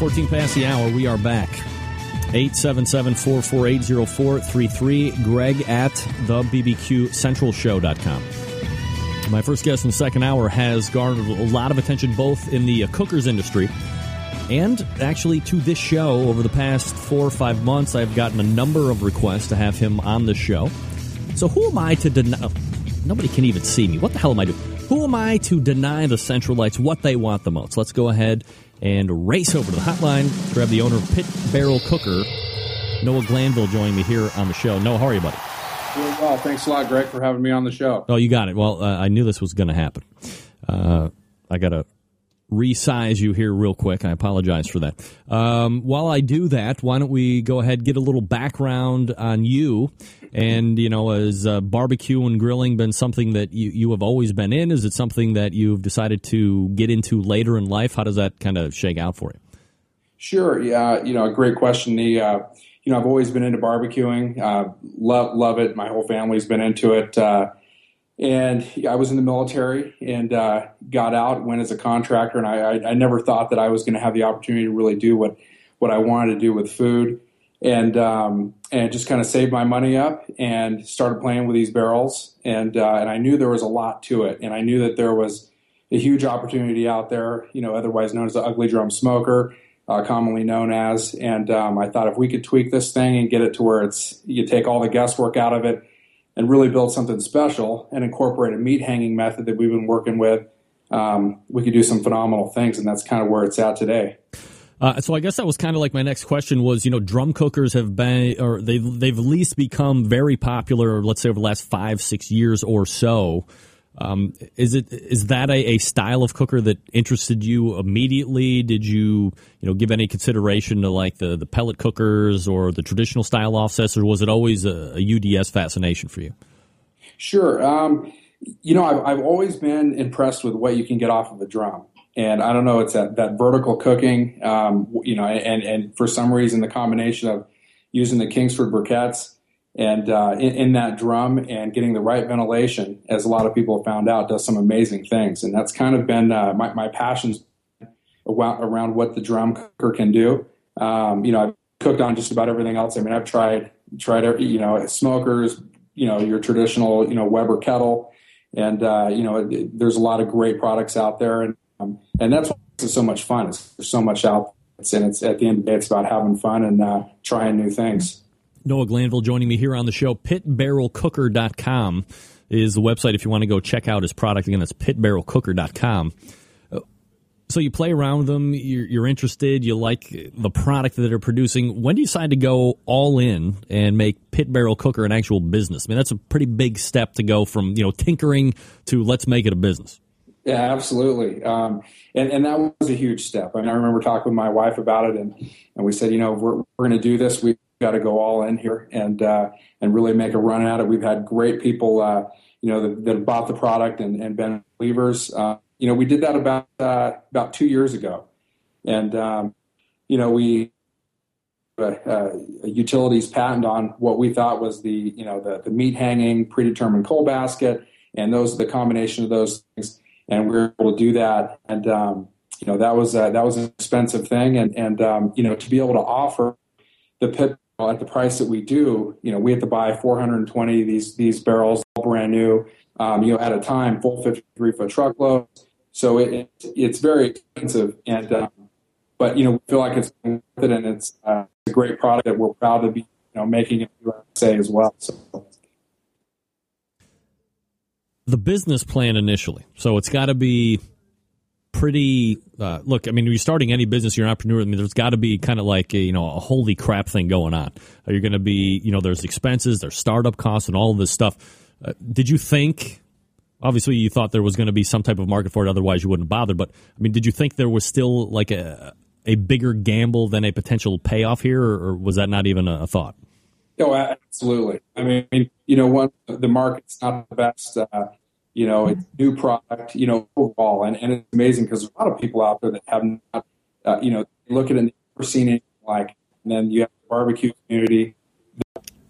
14 past the hour. We are back. 877-448-0433. Greg at the BBQCentralShow.com. My first guest in the second hour has garnered a lot of attention both in the uh, cookers industry and actually to this show over the past four or five months. I've gotten a number of requests to have him on the show. So who am I to deny? oh, nobody can even see me. What the hell am I doing? Who am I to deny the Centralites what they want the most? Let's go ahead and race over to the hotline. Grab the owner of Pit Barrel Cooker, Noah Glanville, joining me here on the show. Noah, how are you, buddy? Doing well. Thanks a lot, Greg, for having me on the show. Oh, you got it. Well, uh, I knew this was going to happen. Uh, I got to resize you here real quick. I apologize for that. Um, while I do that, why don't we go ahead get a little background on you? And you know, has uh, barbecue and grilling been something that you, you have always been in? Is it something that you've decided to get into later in life? How does that kind of shake out for you? Sure. Yeah. You know, a great question. The uh, you know, I've always been into barbecuing. Uh, love love it. My whole family's been into it. Uh, and I was in the military and uh, got out, went as a contractor, and I, I, I never thought that I was going to have the opportunity to really do what what I wanted to do with food. And um, and just kind of saved my money up and started playing with these barrels. And uh, and I knew there was a lot to it, and I knew that there was a huge opportunity out there. You know, otherwise known as the ugly drum smoker, uh, commonly known as. And um, I thought if we could tweak this thing and get it to where it's you take all the guesswork out of it and really build something special and incorporate a meat hanging method that we've been working with, um, we could do some phenomenal things. And that's kind of where it's at today. Uh, so I guess that was kind of like my next question was, you know, drum cookers have been, or they they've at least become very popular. Let's say over the last five six years or so. Um, is it is that a, a style of cooker that interested you immediately? Did you you know give any consideration to like the the pellet cookers or the traditional style offsets, or was it always a, a UDS fascination for you? Sure. Um, you know, I've, I've always been impressed with what you can get off of a drum. And I don't know, it's that, that vertical cooking, um, you know, and, and for some reason, the combination of using the Kingsford briquettes and uh, in, in, that drum and getting the right ventilation, as a lot of people have found out, does some amazing things. And that's kind of been uh, my, my passions around, what the drum cooker can do. Um, you know, I've cooked on just about everything else. I mean, I've tried tried every, you know smokers, you know, your traditional you know Weber kettle, and uh, you know, it, there's a lot of great products out there, and um, and that's what makes it so much fun. It's, there's so much out, there. and it's at the end of the day, it's about having fun and uh, trying new things. Noah Glanville joining me here on the show. Pitbarrelcooker.com is the website if you want to go check out his product. Again, that's pitbarrelcooker.com. So you play around with them, you're, you're, interested, you like the product that they're producing. When do you decide to go all in and make Pit Barrel Cooker an actual business? I mean, that's a pretty big step to go from you know tinkering to let's make it a business. Yeah, absolutely. Um, and, and that was a huge step. I mean, I remember talking with my wife about it, and, and we said, you know, we're, we're going to do this. We've got to go all in here and uh, and really make a run at it. We've had great people, uh, you know, that, that, bought the product and, and been believers. Uh, you know, we did that about uh, about two years ago, and um, you know, we a utilities patent on what we thought was the you know the, the meat hanging predetermined coal basket, and those the combination of those things, and we were able to do that, and um, you know that was that was an expensive thing, and and um, you know to be able to offer the pit at the price that we do, you know, we have to buy 420 these these barrels, all brand new, um, you know, at a time, full 53 foot truckloads. So it, it's very expensive, and um, but you know we feel like it's worth it, and it's uh, a great product that we're proud to be you know making in the USA as well. So. The business plan initially, so it's got to be pretty. Uh, look, I mean, you're starting any business, you're an entrepreneur. I mean, there's got to be kind of like a, you know a holy crap thing going on. Are You're going to be, you know, there's expenses, there's startup costs, and all of this stuff. Uh, did you think obviously you thought there was going to be some type of market for it otherwise you wouldn't bother but i mean did you think there was still like a a bigger gamble than a potential payoff here or, or was that not even a, a thought no absolutely i mean you know one the market's not the best uh, you know it's new product you know overall and, and it's amazing because there's a lot of people out there that have not uh, you know look at it and never seen anything like and then you have the barbecue community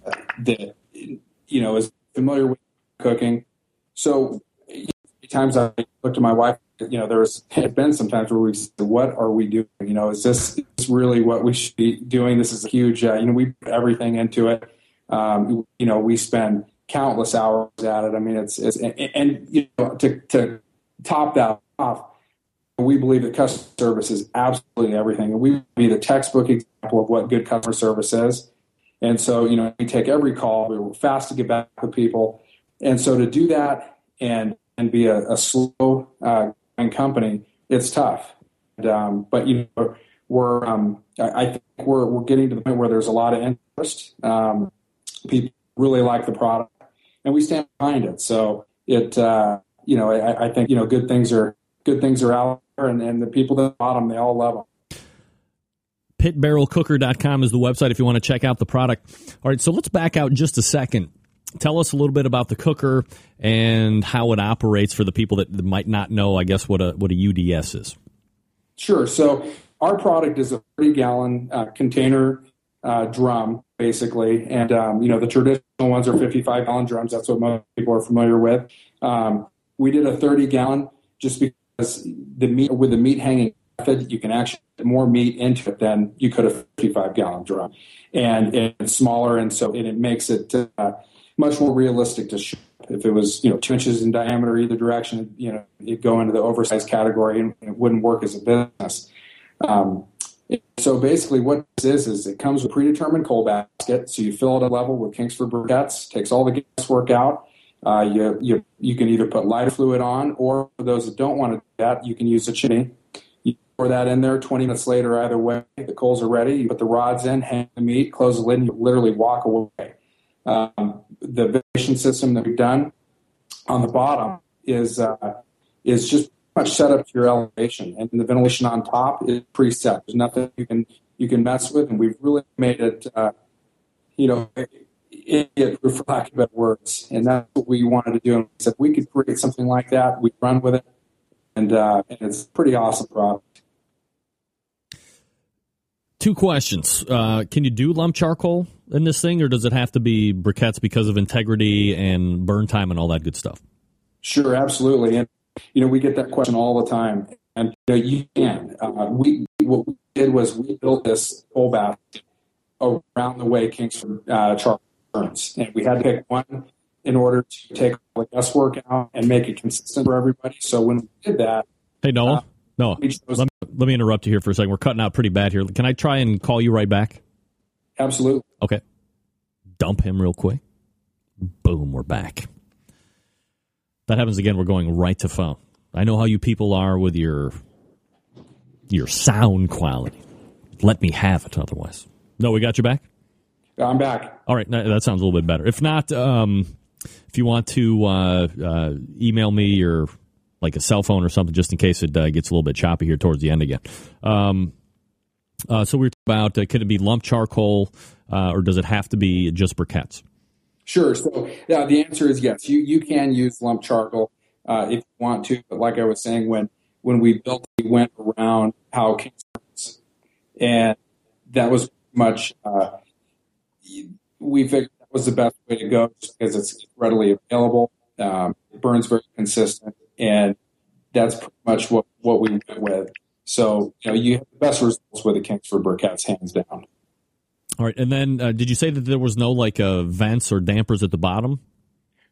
that, that you know is familiar with cooking so times I looked at my wife, you know, there's had been sometimes where we said, what are we doing? You know, is this, is this really what we should be doing? This is a huge, uh, you know, we put everything into it. Um, you know, we spend countless hours at it. I mean, it's, it's and, and you know, to, to top that off, we believe that customer service is absolutely everything. And we be the textbook example of what good customer service is. And so, you know, we take every call. We're fast to get back to people. And so to do that and and be a, a slow uh, company, it's tough. And, um, but you know, we're um, I, I, think we're we're getting to the point where there's a lot of interest. Um, people really like the product, and we stand behind it. So it uh, you know I, I, think you know good things are good things are out there, and, and the people that bought them they all love them pitbarrelcooker.com is the website if you want to check out the product. All right, so let's back out just a second tell us a little bit about the cooker and how it operates for the people that might not know, I guess, what a what a UDS is. Sure. So our product is a 30 gallon uh, container uh, drum, basically, and um, you know the traditional ones are 55 gallon drums. That's what most people are familiar with. Um, we did a 30 gallon just because the meat with the meat hanging method, you can actually put more meat into it than you could a 55 gallon drum, and it's smaller, and so it, makes it. Uh, much more realistic to ship. If it was, you know, two inches in diameter either direction, you know, it'd go into the oversized category and it wouldn't work as a business. Um, so basically, what this is is it comes with predetermined coal basket. So you fill it a level with Kingsford briquettes, takes all the guesswork out. Uh, you, you you can either put lighter fluid on, or for those that don't want to do that, you can use a chimney. You pour that in there. Twenty minutes later, either way, the coals are ready. You put the rods in, hang the meat, close the lid, and you literally walk away. Um, the ventilation system that we've done on the bottom is uh, is just much set up to your elevation, and the ventilation on top is preset. There's nothing you can you can mess with, and we've really made it, uh, you know, idiot proof for lack of better words. And that's what we wanted to do. And we said we could create something like that. We'd run with it, and, uh, and it's a pretty awesome product. Two questions. Uh, can you do lump charcoal in this thing, or does it have to be briquettes because of integrity and burn time and all that good stuff? Sure, absolutely. And you know, we get that question all the time, and you, know, you can. Uh, we what we did was we built this coal bath around the way Kingsford uh, charcoal burns, and we had to pick one in order to take all the guesswork out and make it consistent for everybody. So when we did that, Hey, Noah. Uh, Noah, let me, let me interrupt you here for a second. We're cutting out pretty bad here. Can I try and call you right back? absolutely. Okay. Dump him real quick. Boom, we're back. That happens again, we're going right to phone. I know how you people are with your your sound quality. Let me have it otherwise. No, we got you back? I'm back. All right, that sounds a little bit better. If not, um, if you want to uh, uh, email me your like a cell phone or something, just in case it uh, gets a little bit choppy here towards the end again. Um, uh, so we we're about uh, could it be lump charcoal uh, or does it have to be just briquettes? Sure. So yeah, the answer is yes. You you can use lump charcoal uh, if you want to, but like I was saying, when when we built, we went around how is, and that was much. Uh, we figured that was the best way to go because it's readily available. Um, it burns very consistent, and that's pretty much what what we went with. So you know, you have the best results with the Kingsford briquettes, hands down. All right, and then uh, did you say that there was no like uh, vents or dampers at the bottom?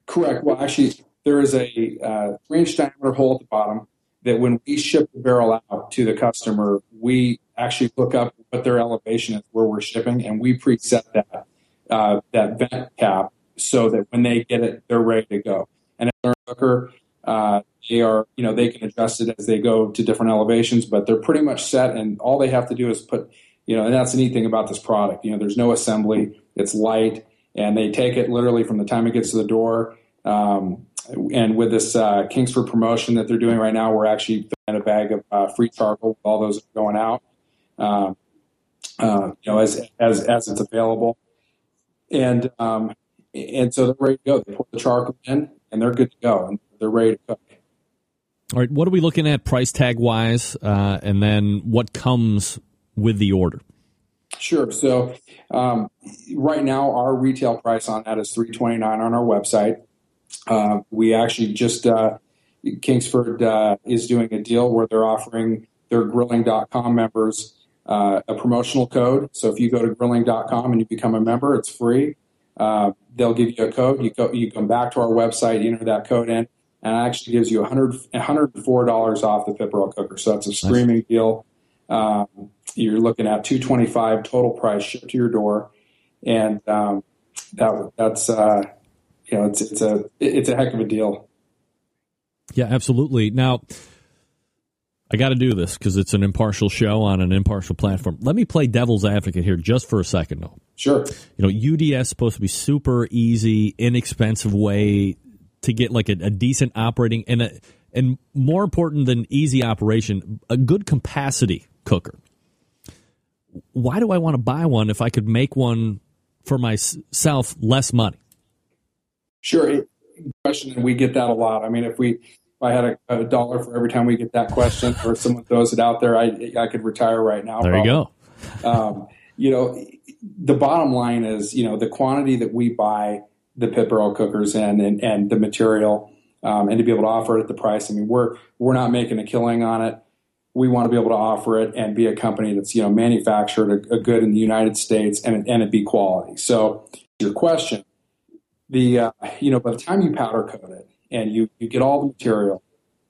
Correct. Well, actually, there is a uh, three inch diameter hole at the bottom that when we ship the barrel out to the customer, we actually look up what their elevation is where we're shipping, and we preset that uh, that vent cap so that when they get it, they're ready to go. And at their cooker, uh, they are you know they can adjust it as they go to different elevations, but they're pretty much set, and all they have to do is put you know, and that's the neat thing about this product. You know, there's no assembly; it's light, and they take it literally from the time it gets to the door. Um, and with this uh, Kingsford promotion that they're doing right now, we're actually throwing a bag of uh, free charcoal with all those going out. Um, uh, you know, as as as it's available, and um, and so they're ready to go. They pour the charcoal in, and they're good to go, and they're ready to cook. All right, what are we looking at price tag wise, uh, and then what comes with the order? Sure. So um, right now, our retail price on that is three twenty nine on our website. Uh, we actually just uh, Kingsford uh, is doing a deal where they're offering their grilling.com members uh, a promotional code. So if you go to grilling.com and you become a member, it's free. Uh, they'll give you a code. You go, you come back to our website, enter that code in, and it actually gives you 100, $104 off the Pit Barrel cooker. So that's a screaming deal. Um, you're looking at 225 total price shipped to your door, and um, that that's uh, you know it's it's a it's a heck of a deal. Yeah, absolutely. Now, I got to do this because it's an impartial show on an impartial platform. Let me play devil's advocate here just for a second, though. Sure. You know, UDS is supposed to be super easy, inexpensive way to get like a, a decent operating and a, and more important than easy operation, a good capacity cooker. Why do I want to buy one if I could make one for myself less money? Sure. Question, and we get that a lot. I mean, if we if I had a, a, dollar for every time we get that question, or someone throws it out there, I I could retire right now. There probably. you go. um, you know, the bottom line is, you know, the quantity that we buy the Pit Barrel cookers in, and and the material, um, and to be able to offer it at the price. I mean, we're we're not making a killing on it. We want to be able to offer it and be a company that's you know manufactured a, a good in the United States and and it be quality. So your question, the uh, you know by the time you powder coat it and you you get all the material,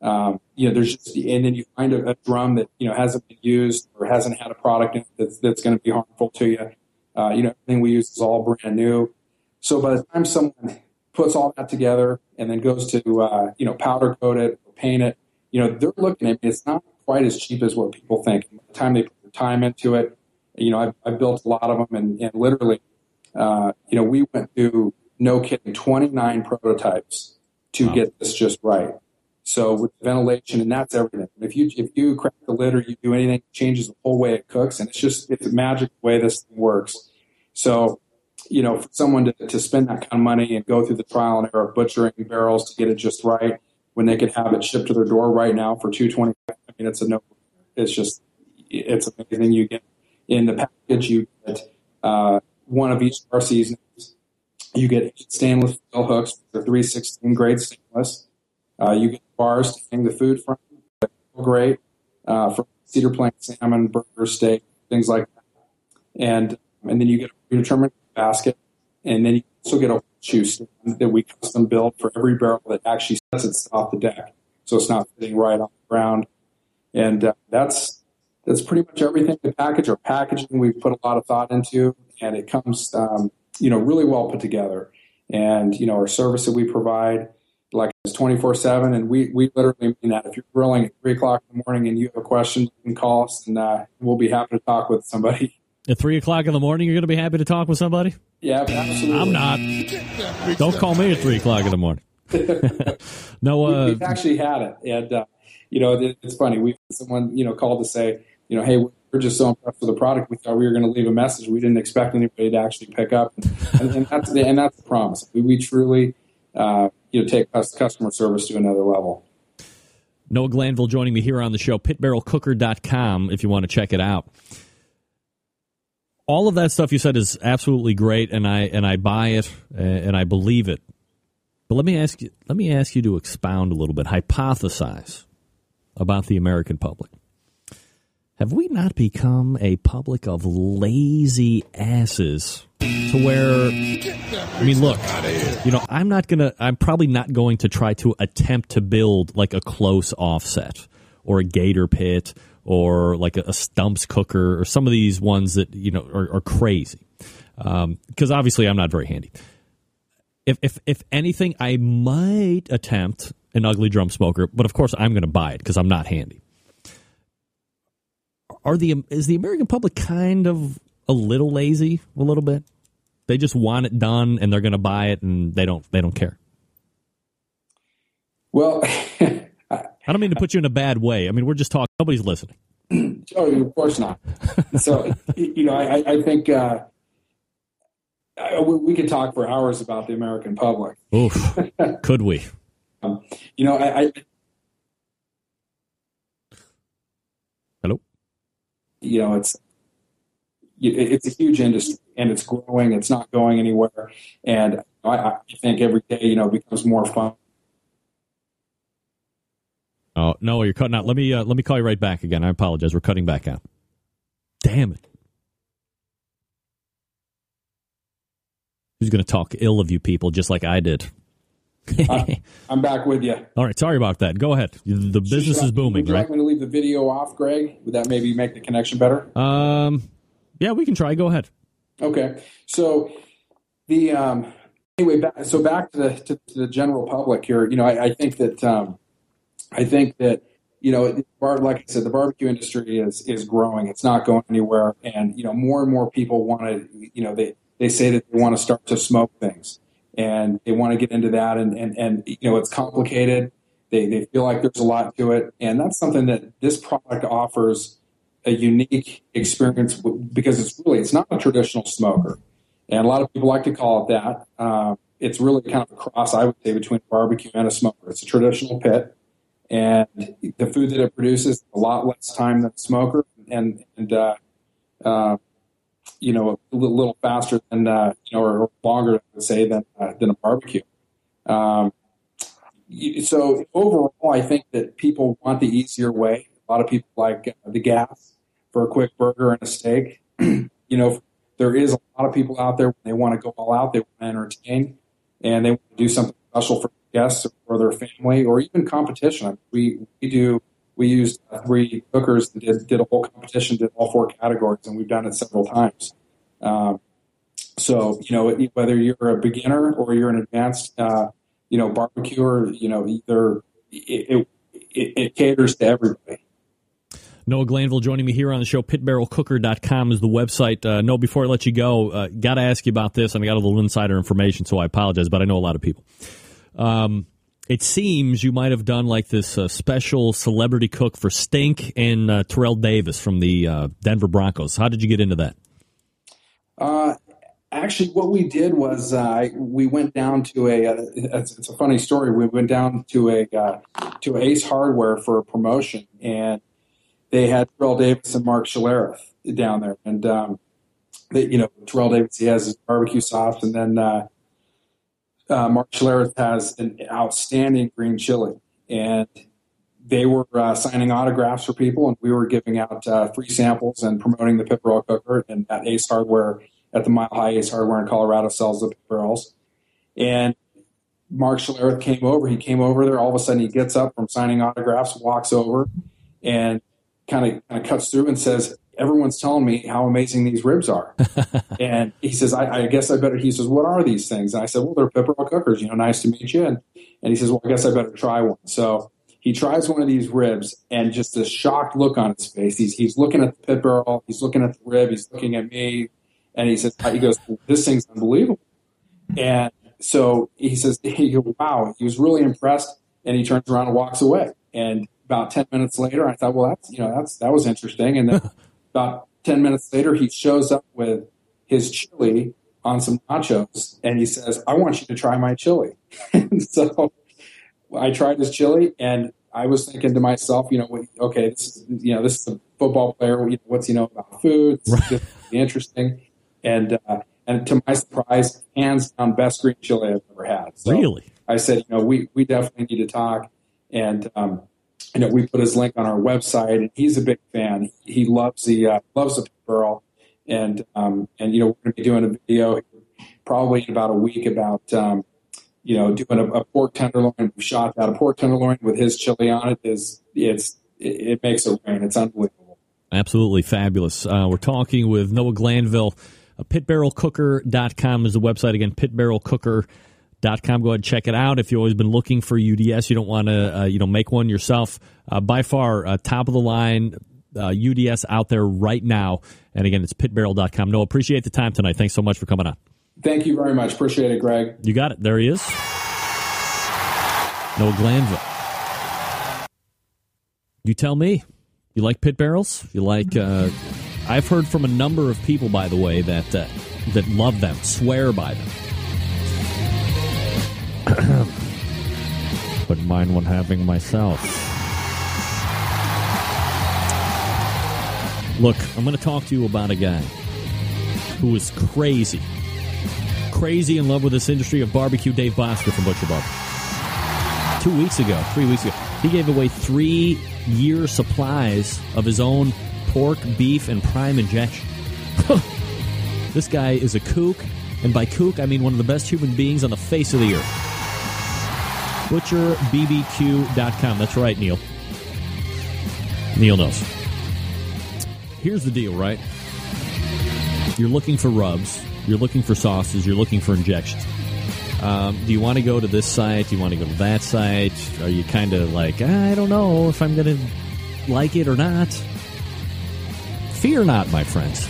um, you know there's just and then you find a, a, drum that you know hasn't been used or hasn't had a product that's that's going to be harmful to you. Uh, you know everything we use is all brand new. So by the time someone puts all that together and then goes to uh, you know powder coat it or paint it, you know they're looking at me. It's not quite as cheap as what people think. By the time they put their time into it, you know I've, I've built a lot of them and, and literally, uh, you know we went through no kidding, 29 prototypes to wow. get this just right. So with ventilation, and that's everything. If you if you crack the lid or you do anything, it changes the whole way it cooks, and it's just it's a magic way this thing works. So, you know, for someone to, to spend that kind of money and go through the trial and error of butchering barrels to get it just right, when they could have it shipped to their door right now for two twenty. Mean, it's a no. It's just it's amazing. You get in the package, you get uh, one of each of our. You get stainless steel hooks. They're three sixteen grade stainless. Uh, you get bars to hang the food from. Great uh, for cedar plank salmon, burger, steak, things like that. And and then you get a predetermined basket, and then you also get a shoe stand that we custom build for every barrel that actually sets itself off the deck, so it's not sitting right on the ground. And uh, that's that's pretty much everything. The package, or packaging, we've put a lot of thought into, and it comes, um, you know, really well put together. And you know, our service that we provide, like it's twenty four seven, and we we literally mean that. If you're grilling at three o'clock in the morning and you have a question, you can call us, and uh, we'll be happy to talk with somebody. At three o'clock in the morning, you're going to be happy to talk with somebody. Yeah, absolutely. I'm not. Don't call me at three o'clock in the morning. no, uh, We've actually had it, and uh, you know, it, it's funny. We someone you know called to say, you know, hey, we're just so impressed with the product. We thought we were going to leave a message. We didn't expect anybody to actually pick up, and, and that's the, and that's the promise. We, we truly, uh, you know, take customer service to another level. Noah Glanville joining me here on the show, pitbarrelcooker.com if you want to check it out. All of that stuff you said is absolutely great and I and I buy it and I believe it. But let me ask you let me ask you to expound a little bit, hypothesize about the American public. Have we not become a public of lazy asses to where I mean look, you know, I'm not going to I'm probably not going to try to attempt to build like a Klose offset or a gator pit or like a, a stumps cooker or some of these ones that, you know, are, are crazy. Um, because obviously I'm not very handy. If, if if anything, I might attempt an ugly drum smoker, but of course I'm going to buy it because I'm not handy are the is the American public kind of a little lazy a little bit? They just want it done and they're going to buy it and they don't they don't care. Well, I don't mean to put you in a bad way. I mean we're just talking. Nobody's listening. oh, of course not. So you know, I, I think uh, I, we could talk for hours about the American public. Oof, could we? Um, you know, I, I hello. You know, it's it's a huge industry and it's growing. It's not going anywhere, and I, I think every day, you know, becomes more fun. Oh no, you're cutting out. Let me uh, let me call you right back again. I apologize. We're cutting back out. Damn it. Who's going to talk ill of you people just like I did? I, I'm back with you. All right, sorry about that. Go ahead. The business I- is booming, Would you right? like me to leave the video off, Greg? Would that maybe make the connection better? Um, yeah, we can try. Go ahead. Okay, so the um, anyway, back, so back to the to, to the general public here. You know, I, I think that um, I think that you know, bar, like I said, the barbecue industry is is growing. It's not going anywhere, and you know, more and more people want to. You know, they they say that they want to start to smoke things, and they want to get into that, and and and you know, it's complicated. They they feel like there's a lot to it, and that's something that this product offers a unique experience because it's really it's not a traditional smoker, and a lot of people like to call it that. Um, it's really kind of a cross, I would say, between a barbecue and a smoker. It's a traditional pit, and the food that it produces a lot less time than a smoker, and and uh, uh, you know a little, faster than uh, you know or, or longer, I would say, than uh, than a barbecue. Um, so overall, I think that people want the easier way. A lot of people like uh, the gas for a quick burger and a steak. you know, there is a lot of people out there when they want to go all out, they want to entertain, and they want to do something special for guests or their family or even competition. I mean, we we do we used three cookers that did, did a whole competition, did all four categories, and we've done it several times. Um, so you know, whether you're a beginner or you're an advanced, uh, you know, barbecuer, you know, either it, it, it caters to everybody. Noah Glanville joining me here on the show. Pitbarrelcooker.com is the website. Uh, no, before I let you go, uh, got to ask you about this, and I got a little insider information, so I apologize, but I know a lot of people. Um, it seems you might have done like this uh, special celebrity cook for Stink and uh, Terrell Davis from the uh, Denver Broncos. How did you get into that? Uh, Actually, what we did was uh, we went down to a. Uh, it's, it's a funny story. We went down to a to Ace Hardware for a promotion, and they had Terrell Davis and Mark Schlereth down there, and um, they, you know Terrell Davis he has his barbecue sauce, and then uh, Mark Schlereth has an outstanding green chili, and they were uh, signing autographs for people, and we were giving out uh, free samples and promoting the pit cooker. And at Ace Hardware, at the Mile High Ace Hardware in Colorado, sells the pit. And Mark Schlereth came over. He came over there. All of a sudden, he gets up from signing autographs, walks over, and kind of kind of cuts through and says, "Everyone's telling me how amazing these ribs are." and he says, I, "I guess I better." He says, "What are these things?" And I said, "Well, they're pit barrel cookers. You know, nice to meet you." And and he says, "Well, I guess I better try one." So he tries one of these ribs and just a shocked look on his face. He's, he's looking at the pit barrel, he's looking at the rib, he's looking at me, and he says, he goes, this thing's unbelievable. And so he says, he goes, wow, he was really impressed. And he turns around and walks away. And about 10 minutes later, I thought, well, that's, you know, that's, that was interesting. And then about 10 minutes later, he shows up with his chili on some nachos and he says, I want you to try my chili. and so I tried his chili, and I was thinking to myself, you know, okay, this is, you know, this is a football player. What's he know about food? It's interesting, and uh, and to my surprise, hands down, best green chili I've ever had. So really? I said, you know, we we definitely need to talk, and um, you know, we put his link on our website, and he's a big fan. He loves the uh, loves the pearl, and um, and you know, we're going to be doing a video probably in about a week about um, you know, doing a, a pork tenderloin, shot out a pork tenderloin with his chili on it is it's it, it makes it rain. It's unbelievable. Absolutely fabulous. Uh, we're talking with Noah Glanville. Uh, pitbarrelcooker.com is the website again. Pitbarrelcooker.com. .Com go ahead and check it out. If you've always been looking for UDS, you don't want to, uh, you know, make one yourself. Uh, by far, uh, top of the line UDS uh, out there right now. And again, it's pitbarrel.com. No, appreciate the time tonight. Thanks so much for coming on. Thank you very much. Appreciate it, Greg. You got it. There he is. Noah Glanville. You tell me. You like pit barrels? You like? Uh, I've heard from a number of people, by the way, that uh, that love them, swear by them. but mind one having myself. Look, I'm going to talk to you about a guy who is crazy crazy in love with this industry of barbecue, Dave Bouska from Butcher Barbecue. Two weeks ago, three weeks ago, he gave away three year supplies of his own pork, beef, and prime injection. this guy is a kook, and by kook, I mean one of the best human beings on the face of the earth. ButcherBBQ.com. That's right, Neil. Neil knows. Here's the deal, right? You're looking for rubs you're looking for sauces, you're looking for injections. Um, do you want to go to this site? Do you want to go to that site? Are you kind of like, I don't know if I'm going to like it or not? Fear not, my friends.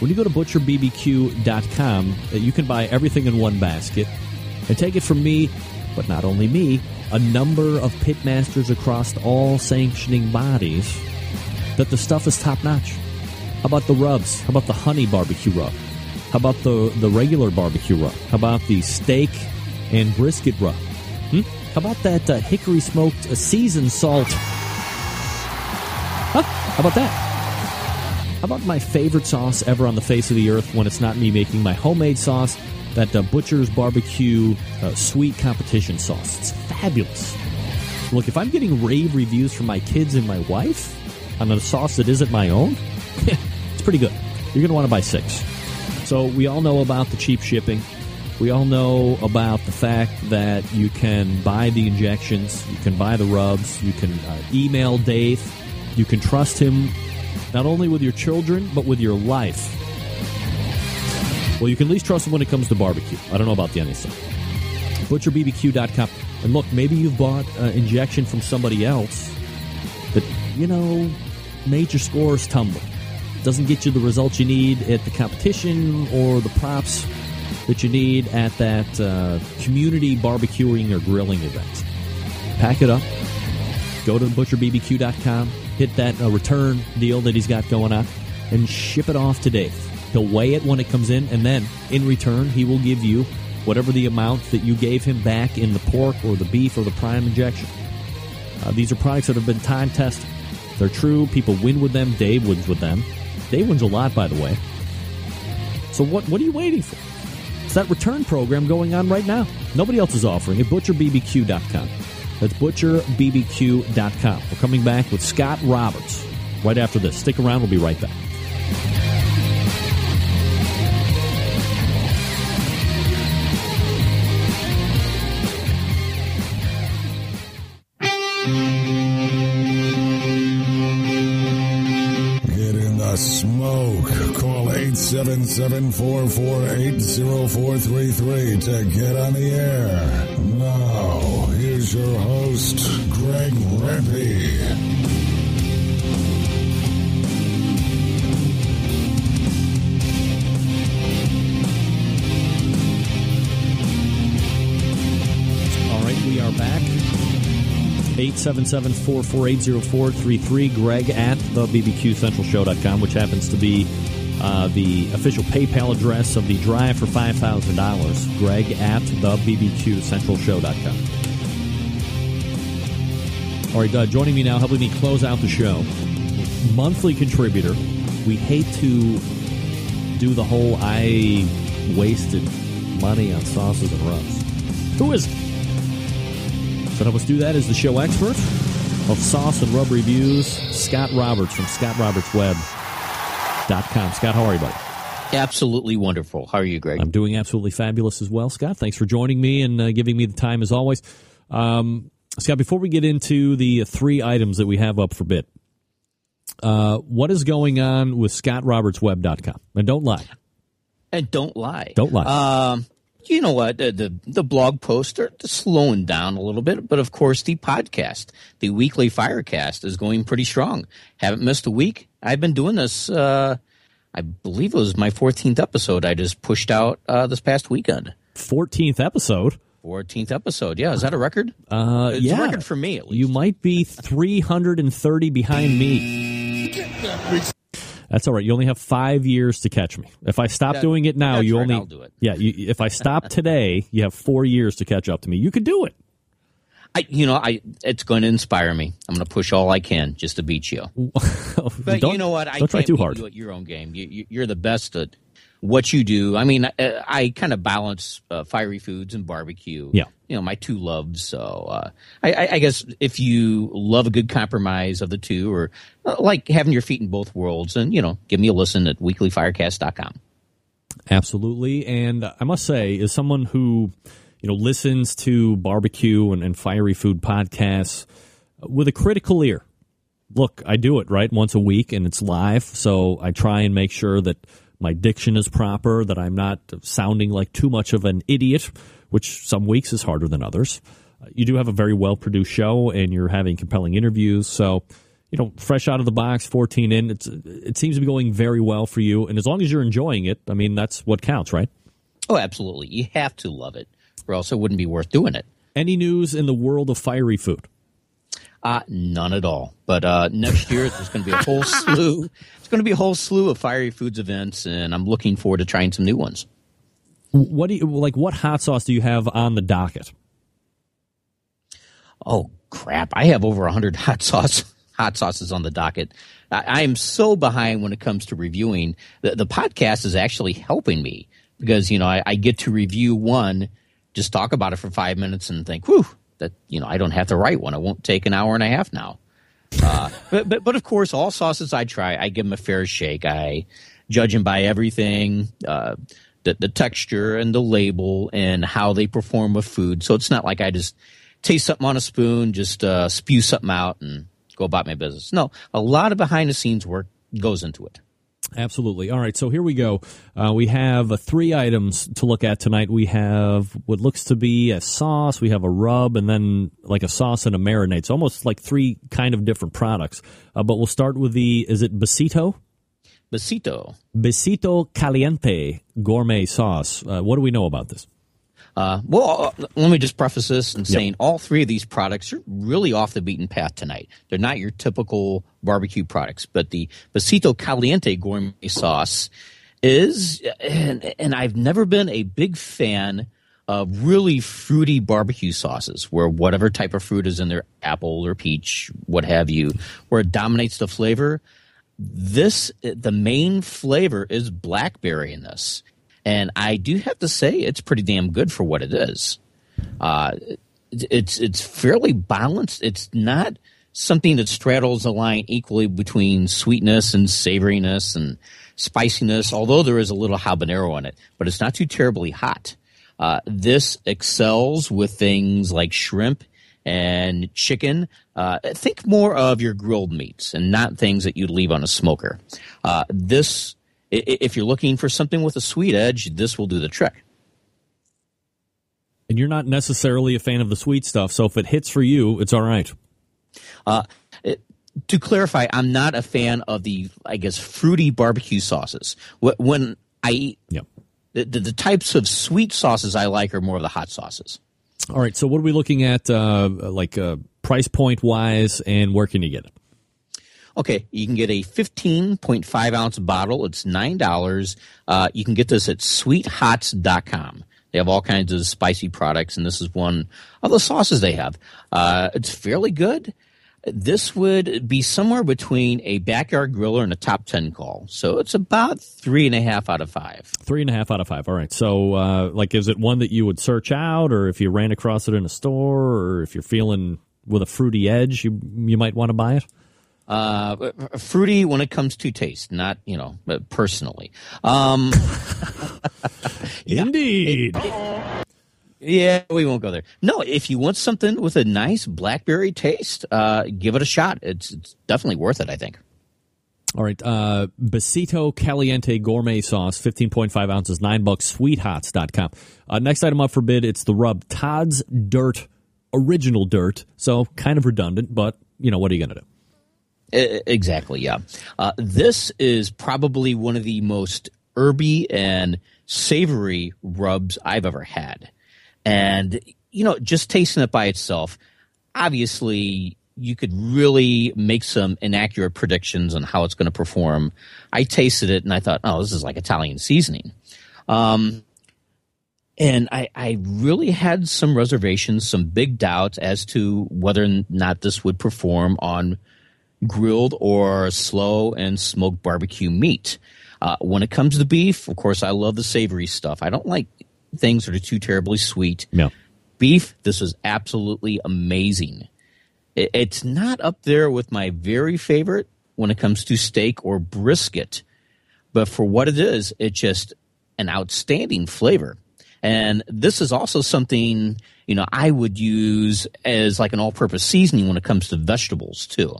When you go to butcherbbq.com, uh, you can buy everything in one basket and take it from me, but not only me, a number of pitmasters across all sanctioning bodies that the stuff is top notch. How about the rubs? How about the honey barbecue rub? How about the, the regular barbecue rub? How about the steak and brisket rub? Hmm? How about that uh, hickory smoked uh, seasoned salt? Huh? How about that? How about my favorite sauce ever on the face of the earth when it's not me making my homemade sauce? That uh, Butcher's Barbecue uh, Sweet Competition sauce. It's fabulous. Look, if I'm getting rave reviews from my kids and my wife on a sauce that isn't my own, it's pretty good. You're going to want to buy six. So we all know about the cheap shipping. We all know about the fact that you can buy the injections, you can buy the rubs, you can uh, email Dave, you can trust him not only with your children, but with your life. Well, you can at least trust him when it comes to barbecue. I don't know about the other stuff. ButcherBBQ.com. And look, maybe you've bought uh, injection from somebody else that, you know, major scores tumble doesn't get you the results you need at the competition or the props that you need at that uh, community barbecuing or grilling event. Pack it up. Go to butcherbbq.com. Hit that uh, return deal that he's got going on and ship it off to Dave. He'll weigh it when it comes in, and then in return, he will give you whatever the amount that you gave him back in the pork or the beef or the prime injection. Uh, these are products that have been time tested. They're true. People win with them. Dave wins with them. Dave wins a lot, by the way. So what what are you waiting for? It's that return program going on right now. Nobody else is offering it. ButcherBBQ.com. That's ButcherBBQ.com. We're coming back with Scott Roberts right after this. Stick around. We'll be right back. 877-448-0433 to get on the air. Now, here's your host, Greg Rempe. All right, we are back. 877-448-0433. Greg at the BBQCentralShow.com, which happens to be uh, the official PayPal address of the drive for $5,000. Greg at the BBQCentralShow.com. All right, uh, joining me now, helping me close out the show, monthly contributor. We hate to do the whole I wasted money on sauces and rubs. Who is it? Help us do that is the show expert of sauce and rub reviews, Scott Roberts from ScottRobertsWeb.com. Scott, how are you, buddy? Absolutely wonderful. How are you, Greg? I'm doing absolutely fabulous as well, Scott. Thanks for joining me and uh, giving me the time as always. Um, Scott, before we get into the three items that we have up for bid, uh, what is going on with ScottRobertsWeb.com? And don't lie. And don't lie. Don't lie. Um, you know what? The, the the blog posts are slowing down a little bit, but of course the podcast, the weekly Firecast, is going pretty strong. Haven't missed a week. I've been doing this. Uh, I believe it was my 14th episode. I just pushed out uh, this past weekend. 14th episode. 14th episode. Yeah, is that a record? Uh, it's yeah. a record for me at least. You might be 330 behind me. That's all right. You only have five years to catch me. If I stop That- doing it now, you right, only I'll do it. yeah. You, if I stop today, you have four years to catch up to me. You could do it. I, you know, I it's going to inspire me. I'm going to push all I can just to beat you. But Don't- you know what? I don't try too hard. You at your own game. You, you, you're the best at what you do. I mean, I, I kind of balance uh, fiery foods and barbecue. Yeah. You know, my two loves. So uh, I, I, I guess if you love a good compromise of the two, or uh, like having your feet in both worlds, and you know, give me a listen at weeklyfirecast.com. Absolutely. And I must say, as someone who, you know, listens to barbecue and, and fiery food podcasts with a critical ear, look, I do it right once a week and it's live. So I try and make sure that my diction is proper, that I'm not sounding like too much of an idiot, which some weeks is harder than others. You do have a very well produced show and you're having compelling interviews. So, you know, fresh out of the box, 14 in, it's, it seems to be going very well for you. And as long as you're enjoying it, I mean, that's what counts, right? Oh, absolutely. You have to love it, or else it wouldn't be worth doing it. Any news in the world of fiery food? Uh, none at all. But uh, next year there's going to be a whole slew. It's going to be a whole slew of fiery foods events, and I'm looking forward to trying some new ones. What do you like? What hot sauce do you have on the docket? Oh crap! I have over hundred hot sauce hot sauces on the docket. I, I am so behind when it comes to reviewing. The, the podcast is actually helping me because you know I, I get to review one, just talk about it for five minutes, and think, whew, that you know I don't have to write one. It won't take an hour and a half now. Uh, but, but but of course, all sauces I try, I give them a fair shake. I judge them by everything. Uh, the, the texture and the label and how they perform with food. So it's not like I just taste something on a spoon, just uh, spew something out and go about my business. No, a lot of behind the scenes work goes into it. Absolutely. All right, so here we go. Uh, we have uh, three items to look at tonight. We have what looks to be a sauce, we have a rub, and then like a sauce and a marinade. It's almost like three kind of different products. Uh, but we'll start with the, is it Besito? Besito. Besito Caliente gourmet sauce. Uh, what do we know about this? Uh, well, uh, let me just preface this in Yep. saying all three of these products are really off the beaten path tonight. They're not your typical barbecue products, but the Besito Caliente gourmet sauce is, and, and I've never been a big fan of really fruity barbecue sauces where whatever type of fruit is in there, apple or peach, what have you, where it dominates the flavor. This, the main flavor is blackberry in this. And I do have to say it's pretty damn good for what it is. Uh, it's, it's fairly balanced. It's not something that straddles the line equally between sweetness and savoriness and spiciness, although there is a little habanero in it, but it's not too terribly hot. Uh, this excels with things like shrimp and chicken. Uh, think more of your grilled meats and not things that you'd leave on a smoker. Uh, this, if you're looking for something with a sweet edge, this will do the trick. And you're not necessarily a fan of the sweet stuff, so if it hits for you, it's all right. Uh, it, to clarify, I'm not a fan of the, I guess, fruity barbecue sauces. When I eat, yep. the, the, the, types of sweet sauces I like are more of the hot sauces. All right. So, what are we looking at, uh, like uh, price point wise, and where can you get it? Okay, you can get a 15.5 ounce bottle. It's $9. Uh, you can get this at sweethots.com. They have all kinds of spicy products, and this is one of the sauces they have. Uh, it's fairly good this would be somewhere between a backyard griller and a top 10 call. So it's about three and a half out of five. Three and a half out of five. All right. So, uh, like, is it one that you would search out, or if you ran across it in a store, or if you're feeling with a fruity edge, you, you might want to buy it? Uh, fruity when it comes to taste, not, you know, personally. Um, Indeed. It, it, yeah, we won't go there. No, if you want something with a nice blackberry taste, uh, give it a shot. It's, it's definitely worth it, I think. All right. Uh, Besito Caliente Gourmet Sauce, 15.5 ounces, 9 bucks, sweethots.com. Uh, next item up for bid, it's the rub Todd's Dirt, original dirt. So kind of redundant, but, you know, what are you going to do? Exactly, yeah. Uh, this is probably one of the most herby and savory rubs I've ever had. And, you know, just tasting it by itself, obviously you could really make some inaccurate predictions on how it's going to perform. I tasted it and I thought, oh, this is like Italian seasoning. Um, and I, I really had some reservations, some big doubts as to whether or not this would perform on grilled or slow and smoked barbecue meat. Uh, when it comes to beef, of course, I love the savory stuff. I don't like things that are too terribly sweet. Yeah. Beef, this was absolutely amazing. It, it's not up there with my very favorite when it comes to steak or brisket, but for what it is, it's just an outstanding flavor. And this is also something, you know, I would use as like an all purpose seasoning when it comes to vegetables too.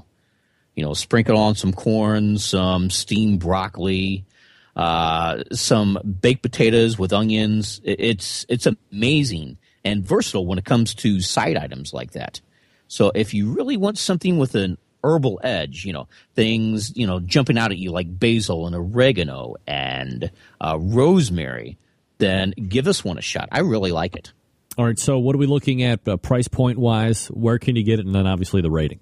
You know, sprinkle on some corn, some steamed broccoli, uh, some baked potatoes with onions. It's it's amazing and versatile when it comes to side items like that. So if you really want something with an herbal edge, you know, things, you know, jumping out at you like basil and oregano and uh, rosemary, then give this one a shot. I really like it. All right. So what are we looking at uh, price point wise? Where can you get it? And then obviously the rating.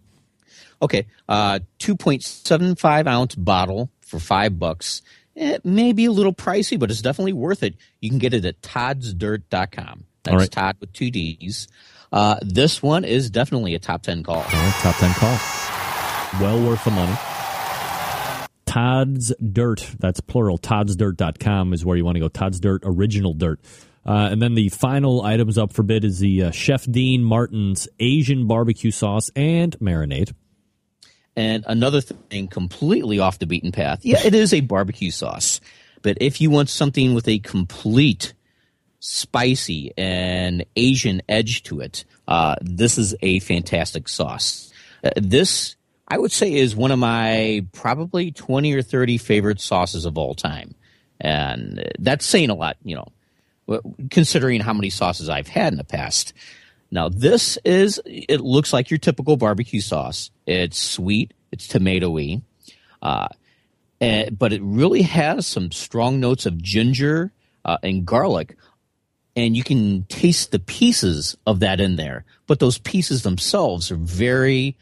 Okay. Uh, 2.75 ounce bottle for five bucks. It may be a little pricey, but it's definitely worth it. You can get it at toddsdirt.com. That's All right. Todd with two D's. Uh, this one is definitely a top 10 call. All right, top 10 call. Well worth the money. Todd's Dirt, that's plural, toddsdirt.com is where you want to go. Todd's Dirt, original dirt. Uh, and then the final items up for bid is the uh, Chef Dean Martin's Asian barbecue sauce and marinade. And another thing completely off the beaten path. Yeah, it is a barbecue sauce. But if you want something with a complete spicy and Asian edge to it, uh, this is a fantastic sauce. Uh, this, I would say, is one of my probably 20 or 30 favorite sauces of all time. And that's saying a lot, you know, considering how many sauces I've had in the past. Now, this is, it looks like your typical barbecue sauce. It's sweet, it's tomatoey, uh, and, but it really has some strong notes of ginger uh, and garlic. And you can taste the pieces of that in there. But those pieces themselves are very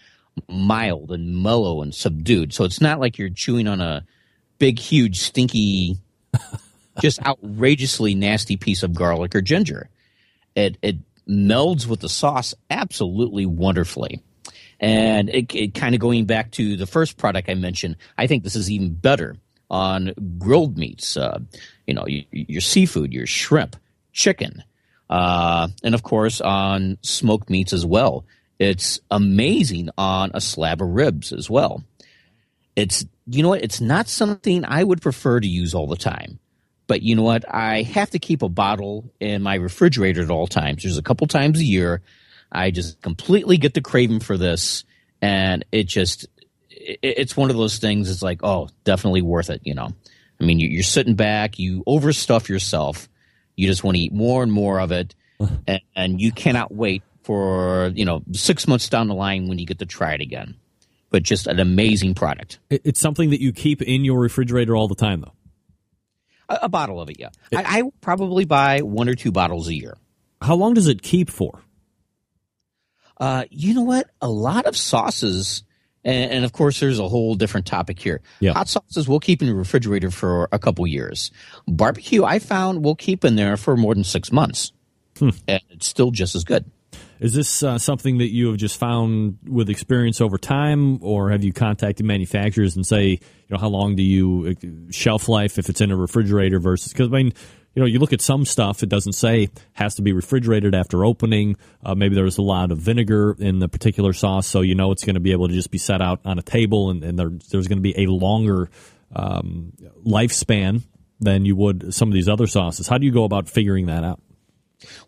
mild and mellow and subdued. So it's not like you're chewing on a big, huge, stinky just outrageously nasty piece of garlic or ginger. It it melds with the sauce absolutely wonderfully. And it, it kind of going back to the first product I mentioned, I think this is even better on grilled meats. Uh, you know, your, your seafood, your shrimp, chicken, uh, and of course on smoked meats as well. It's amazing on a slab of ribs as well. It's you know what? It's not something I would prefer to use all the time. But you know what? I have to keep a bottle in my refrigerator at all times. There's a couple times a year I just completely get the craving for this, and it just it, it's one of those things. It's like, oh, definitely worth it. You know, I mean, you're sitting back, you overstuff yourself, you just want to eat more and more of it, and, and you cannot wait for you know six months down the line when you get to try it again. But just an amazing product. It's something that you keep in your refrigerator all the time, though. A, a bottle of it, yeah. I, I probably buy one or two bottles a year. How long does it keep for? Uh, you know what? A lot of sauces, and, and of course, there's a whole different topic here. Hot sauces we'll keep in the refrigerator for a couple years. Barbecue, I found we'll keep in there for more than six months, Hmm. and it's still just as good. Is this uh, something that you have just found with experience over time, or have you contacted manufacturers and say, you know, how long do you uh, shelf life if it's in a refrigerator versus? Because I mean, you know, you look at some stuff, it doesn't say has to be refrigerated after opening. Uh, maybe there's a lot of vinegar in the particular sauce, so you know it's going to be able to just be set out on a table, and, and there, there's going to be a longer um, lifespan than you would some of these other sauces. How do you go about figuring that out?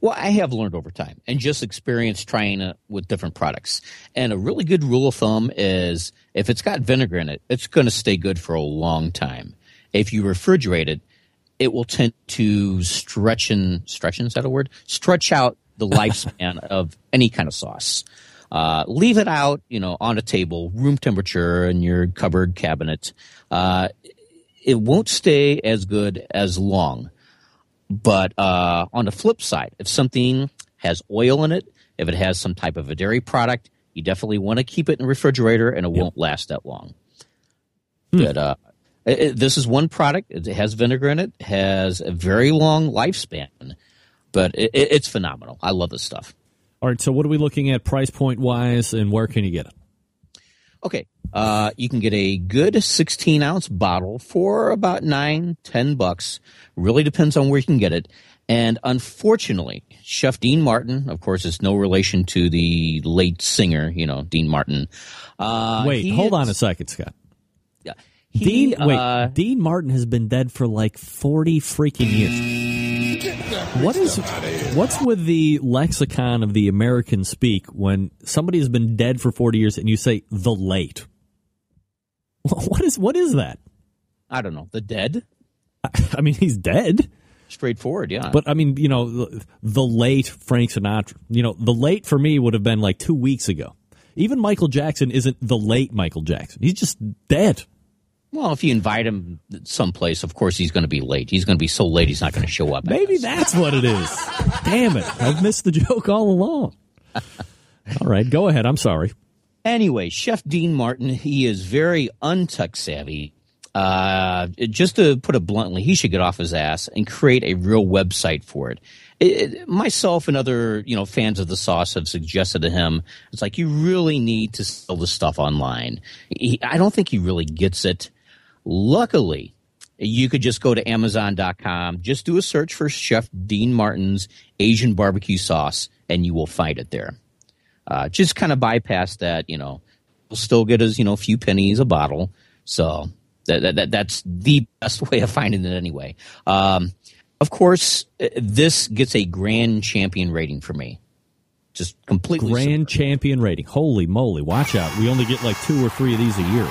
Well, I have learned over time and just experience trying it with different products. And a really good rule of thumb is if it's got vinegar in it, it's going to stay good for a long time. If you refrigerate it, it will tend to stretch and stretch. Is that a word? Stretch out the lifespan of any kind of sauce. Uh, leave it out, you know, on a table, room temperature in your cupboard cabinet. Uh, it won't stay as good as long. But uh, on the flip side, if something has oil in it, if it has some type of a dairy product, you definitely want to keep it in the refrigerator, and it won't last that long. But uh, it- it- this is one product. It has vinegar in it. Has a very long lifespan, but it, it- it's phenomenal. I love this stuff. All right, so what are we looking at price point wise, and where can you get it? Okay. Uh, you can get a good 16 ounce bottle for about nine, ten bucks. Really depends on where you can get it. And unfortunately, Chef Dean Martin, of course, is no relation to the late singer, you know, Dean Martin. Uh, Wait, hold on a second, Scott. Yeah. Dean, wait, uh, Dean Martin has been dead for like forty freaking years. What is what's with the lexicon of the American speak when somebody has been dead for forty years and you say the late? What is what is that? I don't know. The dead? I mean, he's dead. Straightforward, yeah. But I mean, you know, the, the late Frank Sinatra. You know, the late for me would have been like two weeks ago. Even Michael Jackson isn't the late Michael Jackson. He's just dead. Well, if you invite him someplace, of course he's going to be late. He's going to be so late he's not going to show up. Maybe that's what it is. Damn it. I've missed the joke all along. All right, go ahead. I'm sorry. Anyway, Chef Dean Martin, he is very untuck savvy. Uh, just to put it bluntly, he should get off his ass and create a real website for it. It- it- myself and other you know fans of the sauce have suggested to him, it's like you really need to sell the stuff online. He, I don't think he really gets it. Luckily, you could just go to Amazon.com, just do a search for Chef Dean Martin's Asian barbecue sauce, and you will find it there. Uh, just kind of bypass that, you know, we'll still get us, you know, a few pennies a bottle. So that, that, that that's the best way of finding it anyway. Um, of course, uh, this gets a grand champion rating for me. Just completely Grand champion rating. Holy moly. Watch out. We only get like two or three of these a year.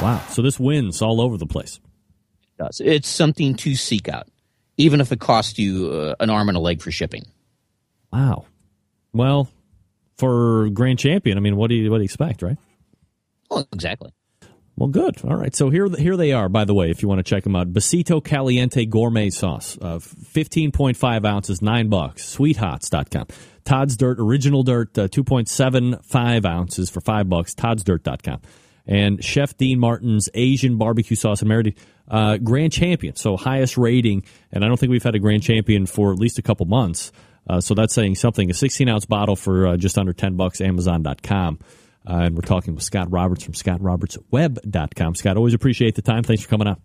Wow. So this wins all over the place. does. It's something to seek out, even if it costs you uh, an arm and a leg for shipping. Wow. Well, for grand champion, I mean, what do you what do you expect, right? Well, exactly. Well, good. All right. So here, here they are. By the way, if you want to check them out, Besito Caliente Gourmet Sauce, uh, fifteen point five ounces, nine bucks. Sweethots.com. Todd's Dirt Original Dirt, uh, two point seven five ounces for five bucks. Todd's Dirt.com. And Chef Dean Martin's Asian barbecue sauce and marinade, uh, grand champion, so highest rating. And I don't think we've had a grand champion for at least a couple months. Uh, so that's saying something. A 16 ounce bottle for uh, just under 10 bucks, Amazon.com. Uh, and we're talking with Scott Roberts from ScottRobertsWeb.com. Scott, always appreciate the time. Thanks for coming out.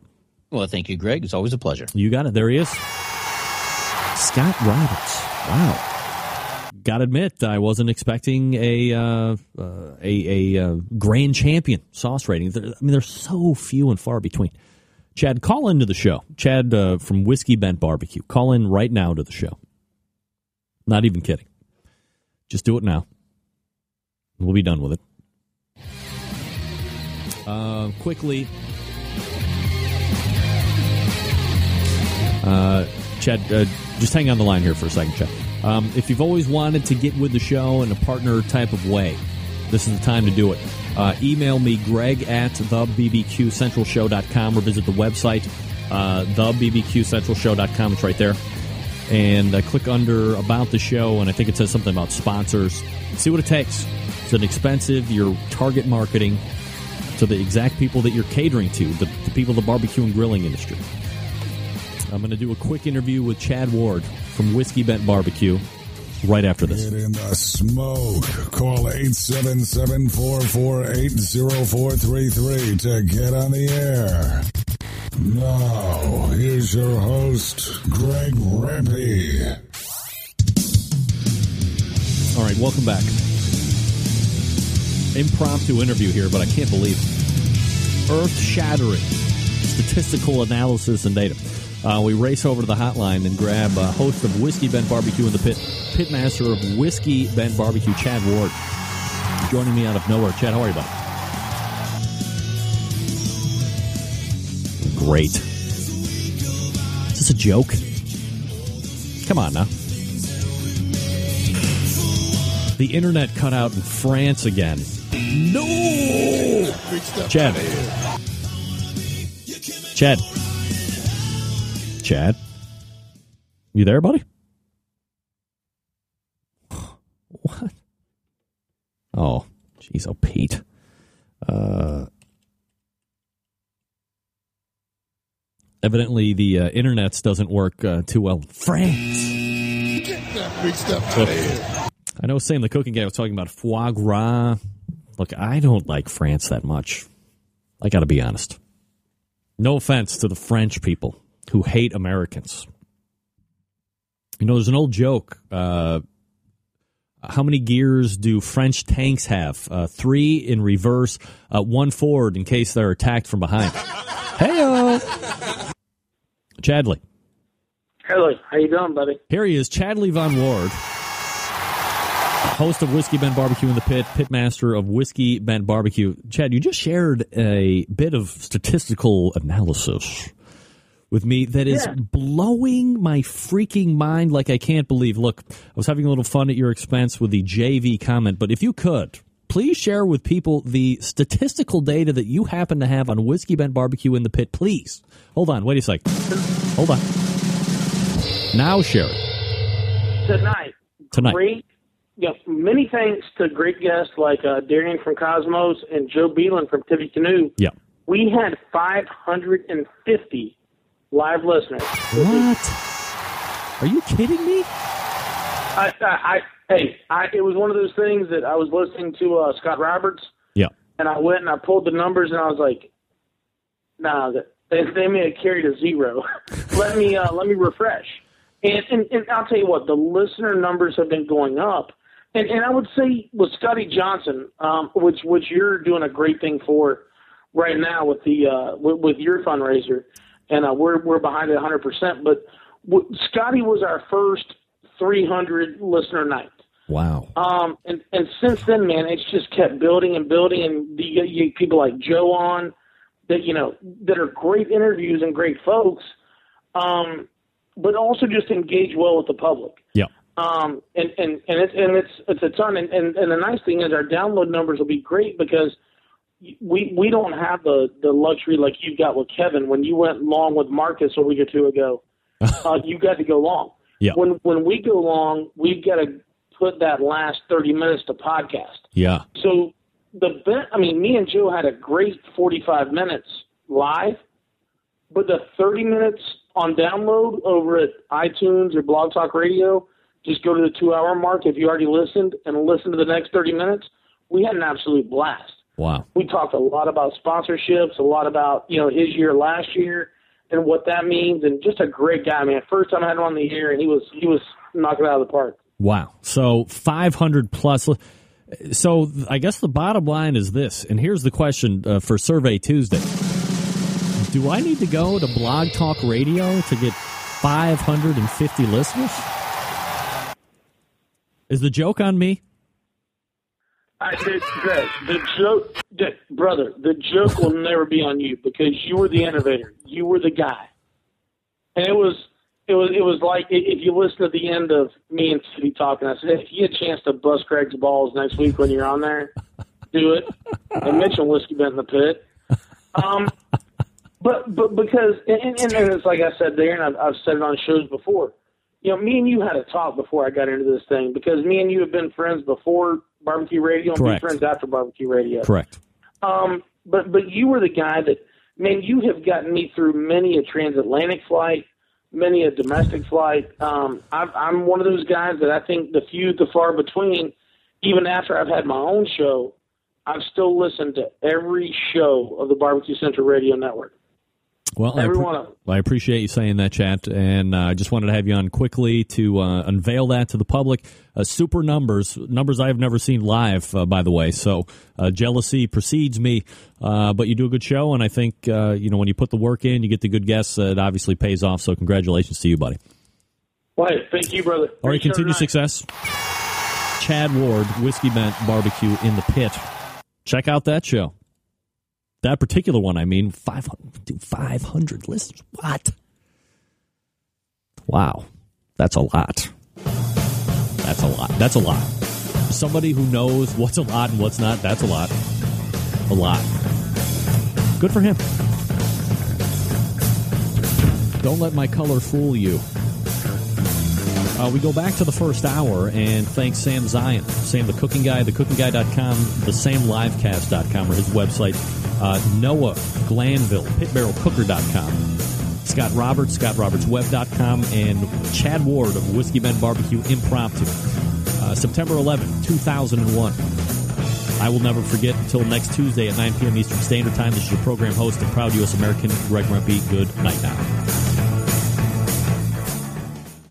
Well, thank you, Greg. It's always a pleasure. You got it. There he is. Scott Roberts. Wow. Got to admit, I wasn't expecting a uh, uh, a, a uh, grand champion sauce rating. I mean, they're so few and far between. Chad, call into the show. Chad uh, from Whiskey Bent Barbecue. Call in right now to the show. Not even kidding. Just do it now. We'll be done with it. Uh, quickly, uh, Chad, uh, just hang on the line here for a second, Chad. Um, if you've always wanted to get with the show in a partner type of way, this is the time to do it. Uh, email me, greg at thebbqcentralshow.com or visit the website, uh, thebbqcentralshow.com. It's right there. And uh, click under About the Show, and I think it says something about sponsors. See what it takes. It's inexpensive. Your target marketing to the exact people that you're catering to, the, the people of the barbecue and grilling industry. I'm going to do a quick interview with Chad Ward from Whiskey Bent Barbecue right after this. Get in the smoke. Call 877-448-0433 to get on the air. Now, here's your host, Greg Rempe. All right, welcome back. Impromptu interview here, but I can't believe earth shattering statistical analysis and data. Uh, we race over to the hotline and grab uh, host of Whiskey Bent Barbecue in the pit, pitmaster of Whiskey Bent Barbecue, Chad Ward, joining me out of nowhere. Chad, how are you, buddy? Great. Is this a joke? Come on now. The internet cut out in France again. No! Chad. Chad. Chad. You there, buddy? What? Oh, jeez, oh, Pete. Uh, evidently, the uh, internets doesn't work uh, too well. in France. Get that big stuff out of here. I know Sam the cooking guy was talking about foie gras. Look, I don't like France that much. I got to be honest. No offense to the French people who hate Americans. You know, there's an old joke. Uh, how many gears do French tanks have? Uh, three in reverse, uh, one forward in case they're attacked from behind. hey, Chadley. Hello, how you doing, buddy? Here he is, Chadley Von Ward, host of Whiskey Bent Barbecue in the Pit, pitmaster of Whiskey Bent Barbecue. Chad, you just shared a bit of statistical analysis with me that is Yeah. blowing my freaking mind like I can't believe. Look, I was having a little fun at your expense with the JV comment, but if you could, please share with people the statistical data that you happen to have on Whiskey Bent Barbecue in the Pit, please. Hold on, wait a sec. Hold on. Now share it. Tonight, Tonight. great. Yeah, many thanks to great guests like uh, Darian from Cosmos and Joe Beelan from Tippy Canoe. Yeah. We had 550 live listeners. What? Are you kidding me? I, I, I hey, I, it was one of those things that I was listening to uh, Scott Roberts, Yeah. and I went and I pulled the numbers, and I was like, "Nah, they, they may have carried a zero. let me uh, let me refresh." And, and and I'll tell you what, the listener numbers have been going up, and and I would say with Scotty Johnson, um, which which you're doing a great thing for right now with the uh, with, with your fundraiser, and uh, we're we're behind it 100. percent But w- Scotty was our first 300 listener night. Wow. Um, and, and since then, man, it's just kept building and building, and the, you, you, people like Joe on that you know that are great interviews and great folks, um, but also just engage well with the public. Yeah. Um, and and and it's and it's it's a ton. And, and and the nice thing is our download numbers will be great because we we don't have the the luxury like you've got with Kevin when you went long with Marcus a week or two ago. uh, you got to go long. Yeah. When when we go long, we've got to put that last thirty minutes to podcast. Yeah. So the ben- I mean, me and Joe had a great 45 minutes live, but the 30 minutes on download over at iTunes or Blog Talk Radio, just go to the two hour mark if you already listened and listen to the next 30 minutes. We had an absolute blast. Wow. We talked a lot about sponsorships, a lot about, you know, his year last year and what that means and just a great guy, man. First time I had him on the air and he was he was knocking it out of the park. Wow. So 500 plus. So I guess the bottom line is this, and here's the question uh, for Survey Tuesday. Do I need to go to Blog Talk Radio to get 550 listeners? Is the joke on me? I said, Greg, the joke, the, brother, the joke will never be on you because you were the innovator. You were the guy, and it was, it was, it was like if you listen to the end of me and City talking. I said, if you get a chance to bust Craig's balls next week when you're on there, do it, and mention whiskey bent in the pit. Um, but but because and, and, and it's like I said there, and I've, I've said it on shows before. You know, me and you had a talk before I got into this thing because me and you have been friends before barbecue radio and Correct. be friends after barbecue radio. Correct. Um, but but you were the guy that man, you have gotten me through many a transatlantic flight, many a domestic flight. Um, I've, I'm one of those guys that I think the few, the far between. Even after I've had my own show, I've still listened to every show of the Barbecue Central Radio Network. Well, I, Every appre- one of them. I appreciate you saying that, chat, and I uh, just wanted to have you on quickly to uh, unveil that to the public. Uh, super numbers, numbers I have never seen live, uh, by the way. So uh, jealousy precedes me, uh, but you do a good show, and I think uh, you know when you put the work in, you get the good guests. Uh, it obviously pays off. So congratulations to you, buddy. Well, hey, thank you, brother. All right, continued success. Chad Ward, Whiskey Bent Barbecue in the Pit. Check out that show. That particular one, I mean, 500, dude, 500 listeners. What? Wow. That's a lot. That's a lot. That's a lot. Somebody who knows what's a lot and what's not, that's a lot. A lot. Good for him. Don't let my color fool you. Uh, we go back to the first hour and thank Sam Zien, Sam the Cooking Guy, thecookingguy.com, the samlivecast.com or his website, uh, Noah Glanville, pitbarrelcooker.com, Scott Roberts, scottrobertsweb.com, and Chad Ward of Whiskey Bent Barbecue Impromptu. Uh, September 11, 2001. I will never forget until next Tuesday at 9 p.m. Eastern Standard Time. This is your program host and proud U.S. American, Greg Rempe. Good night now.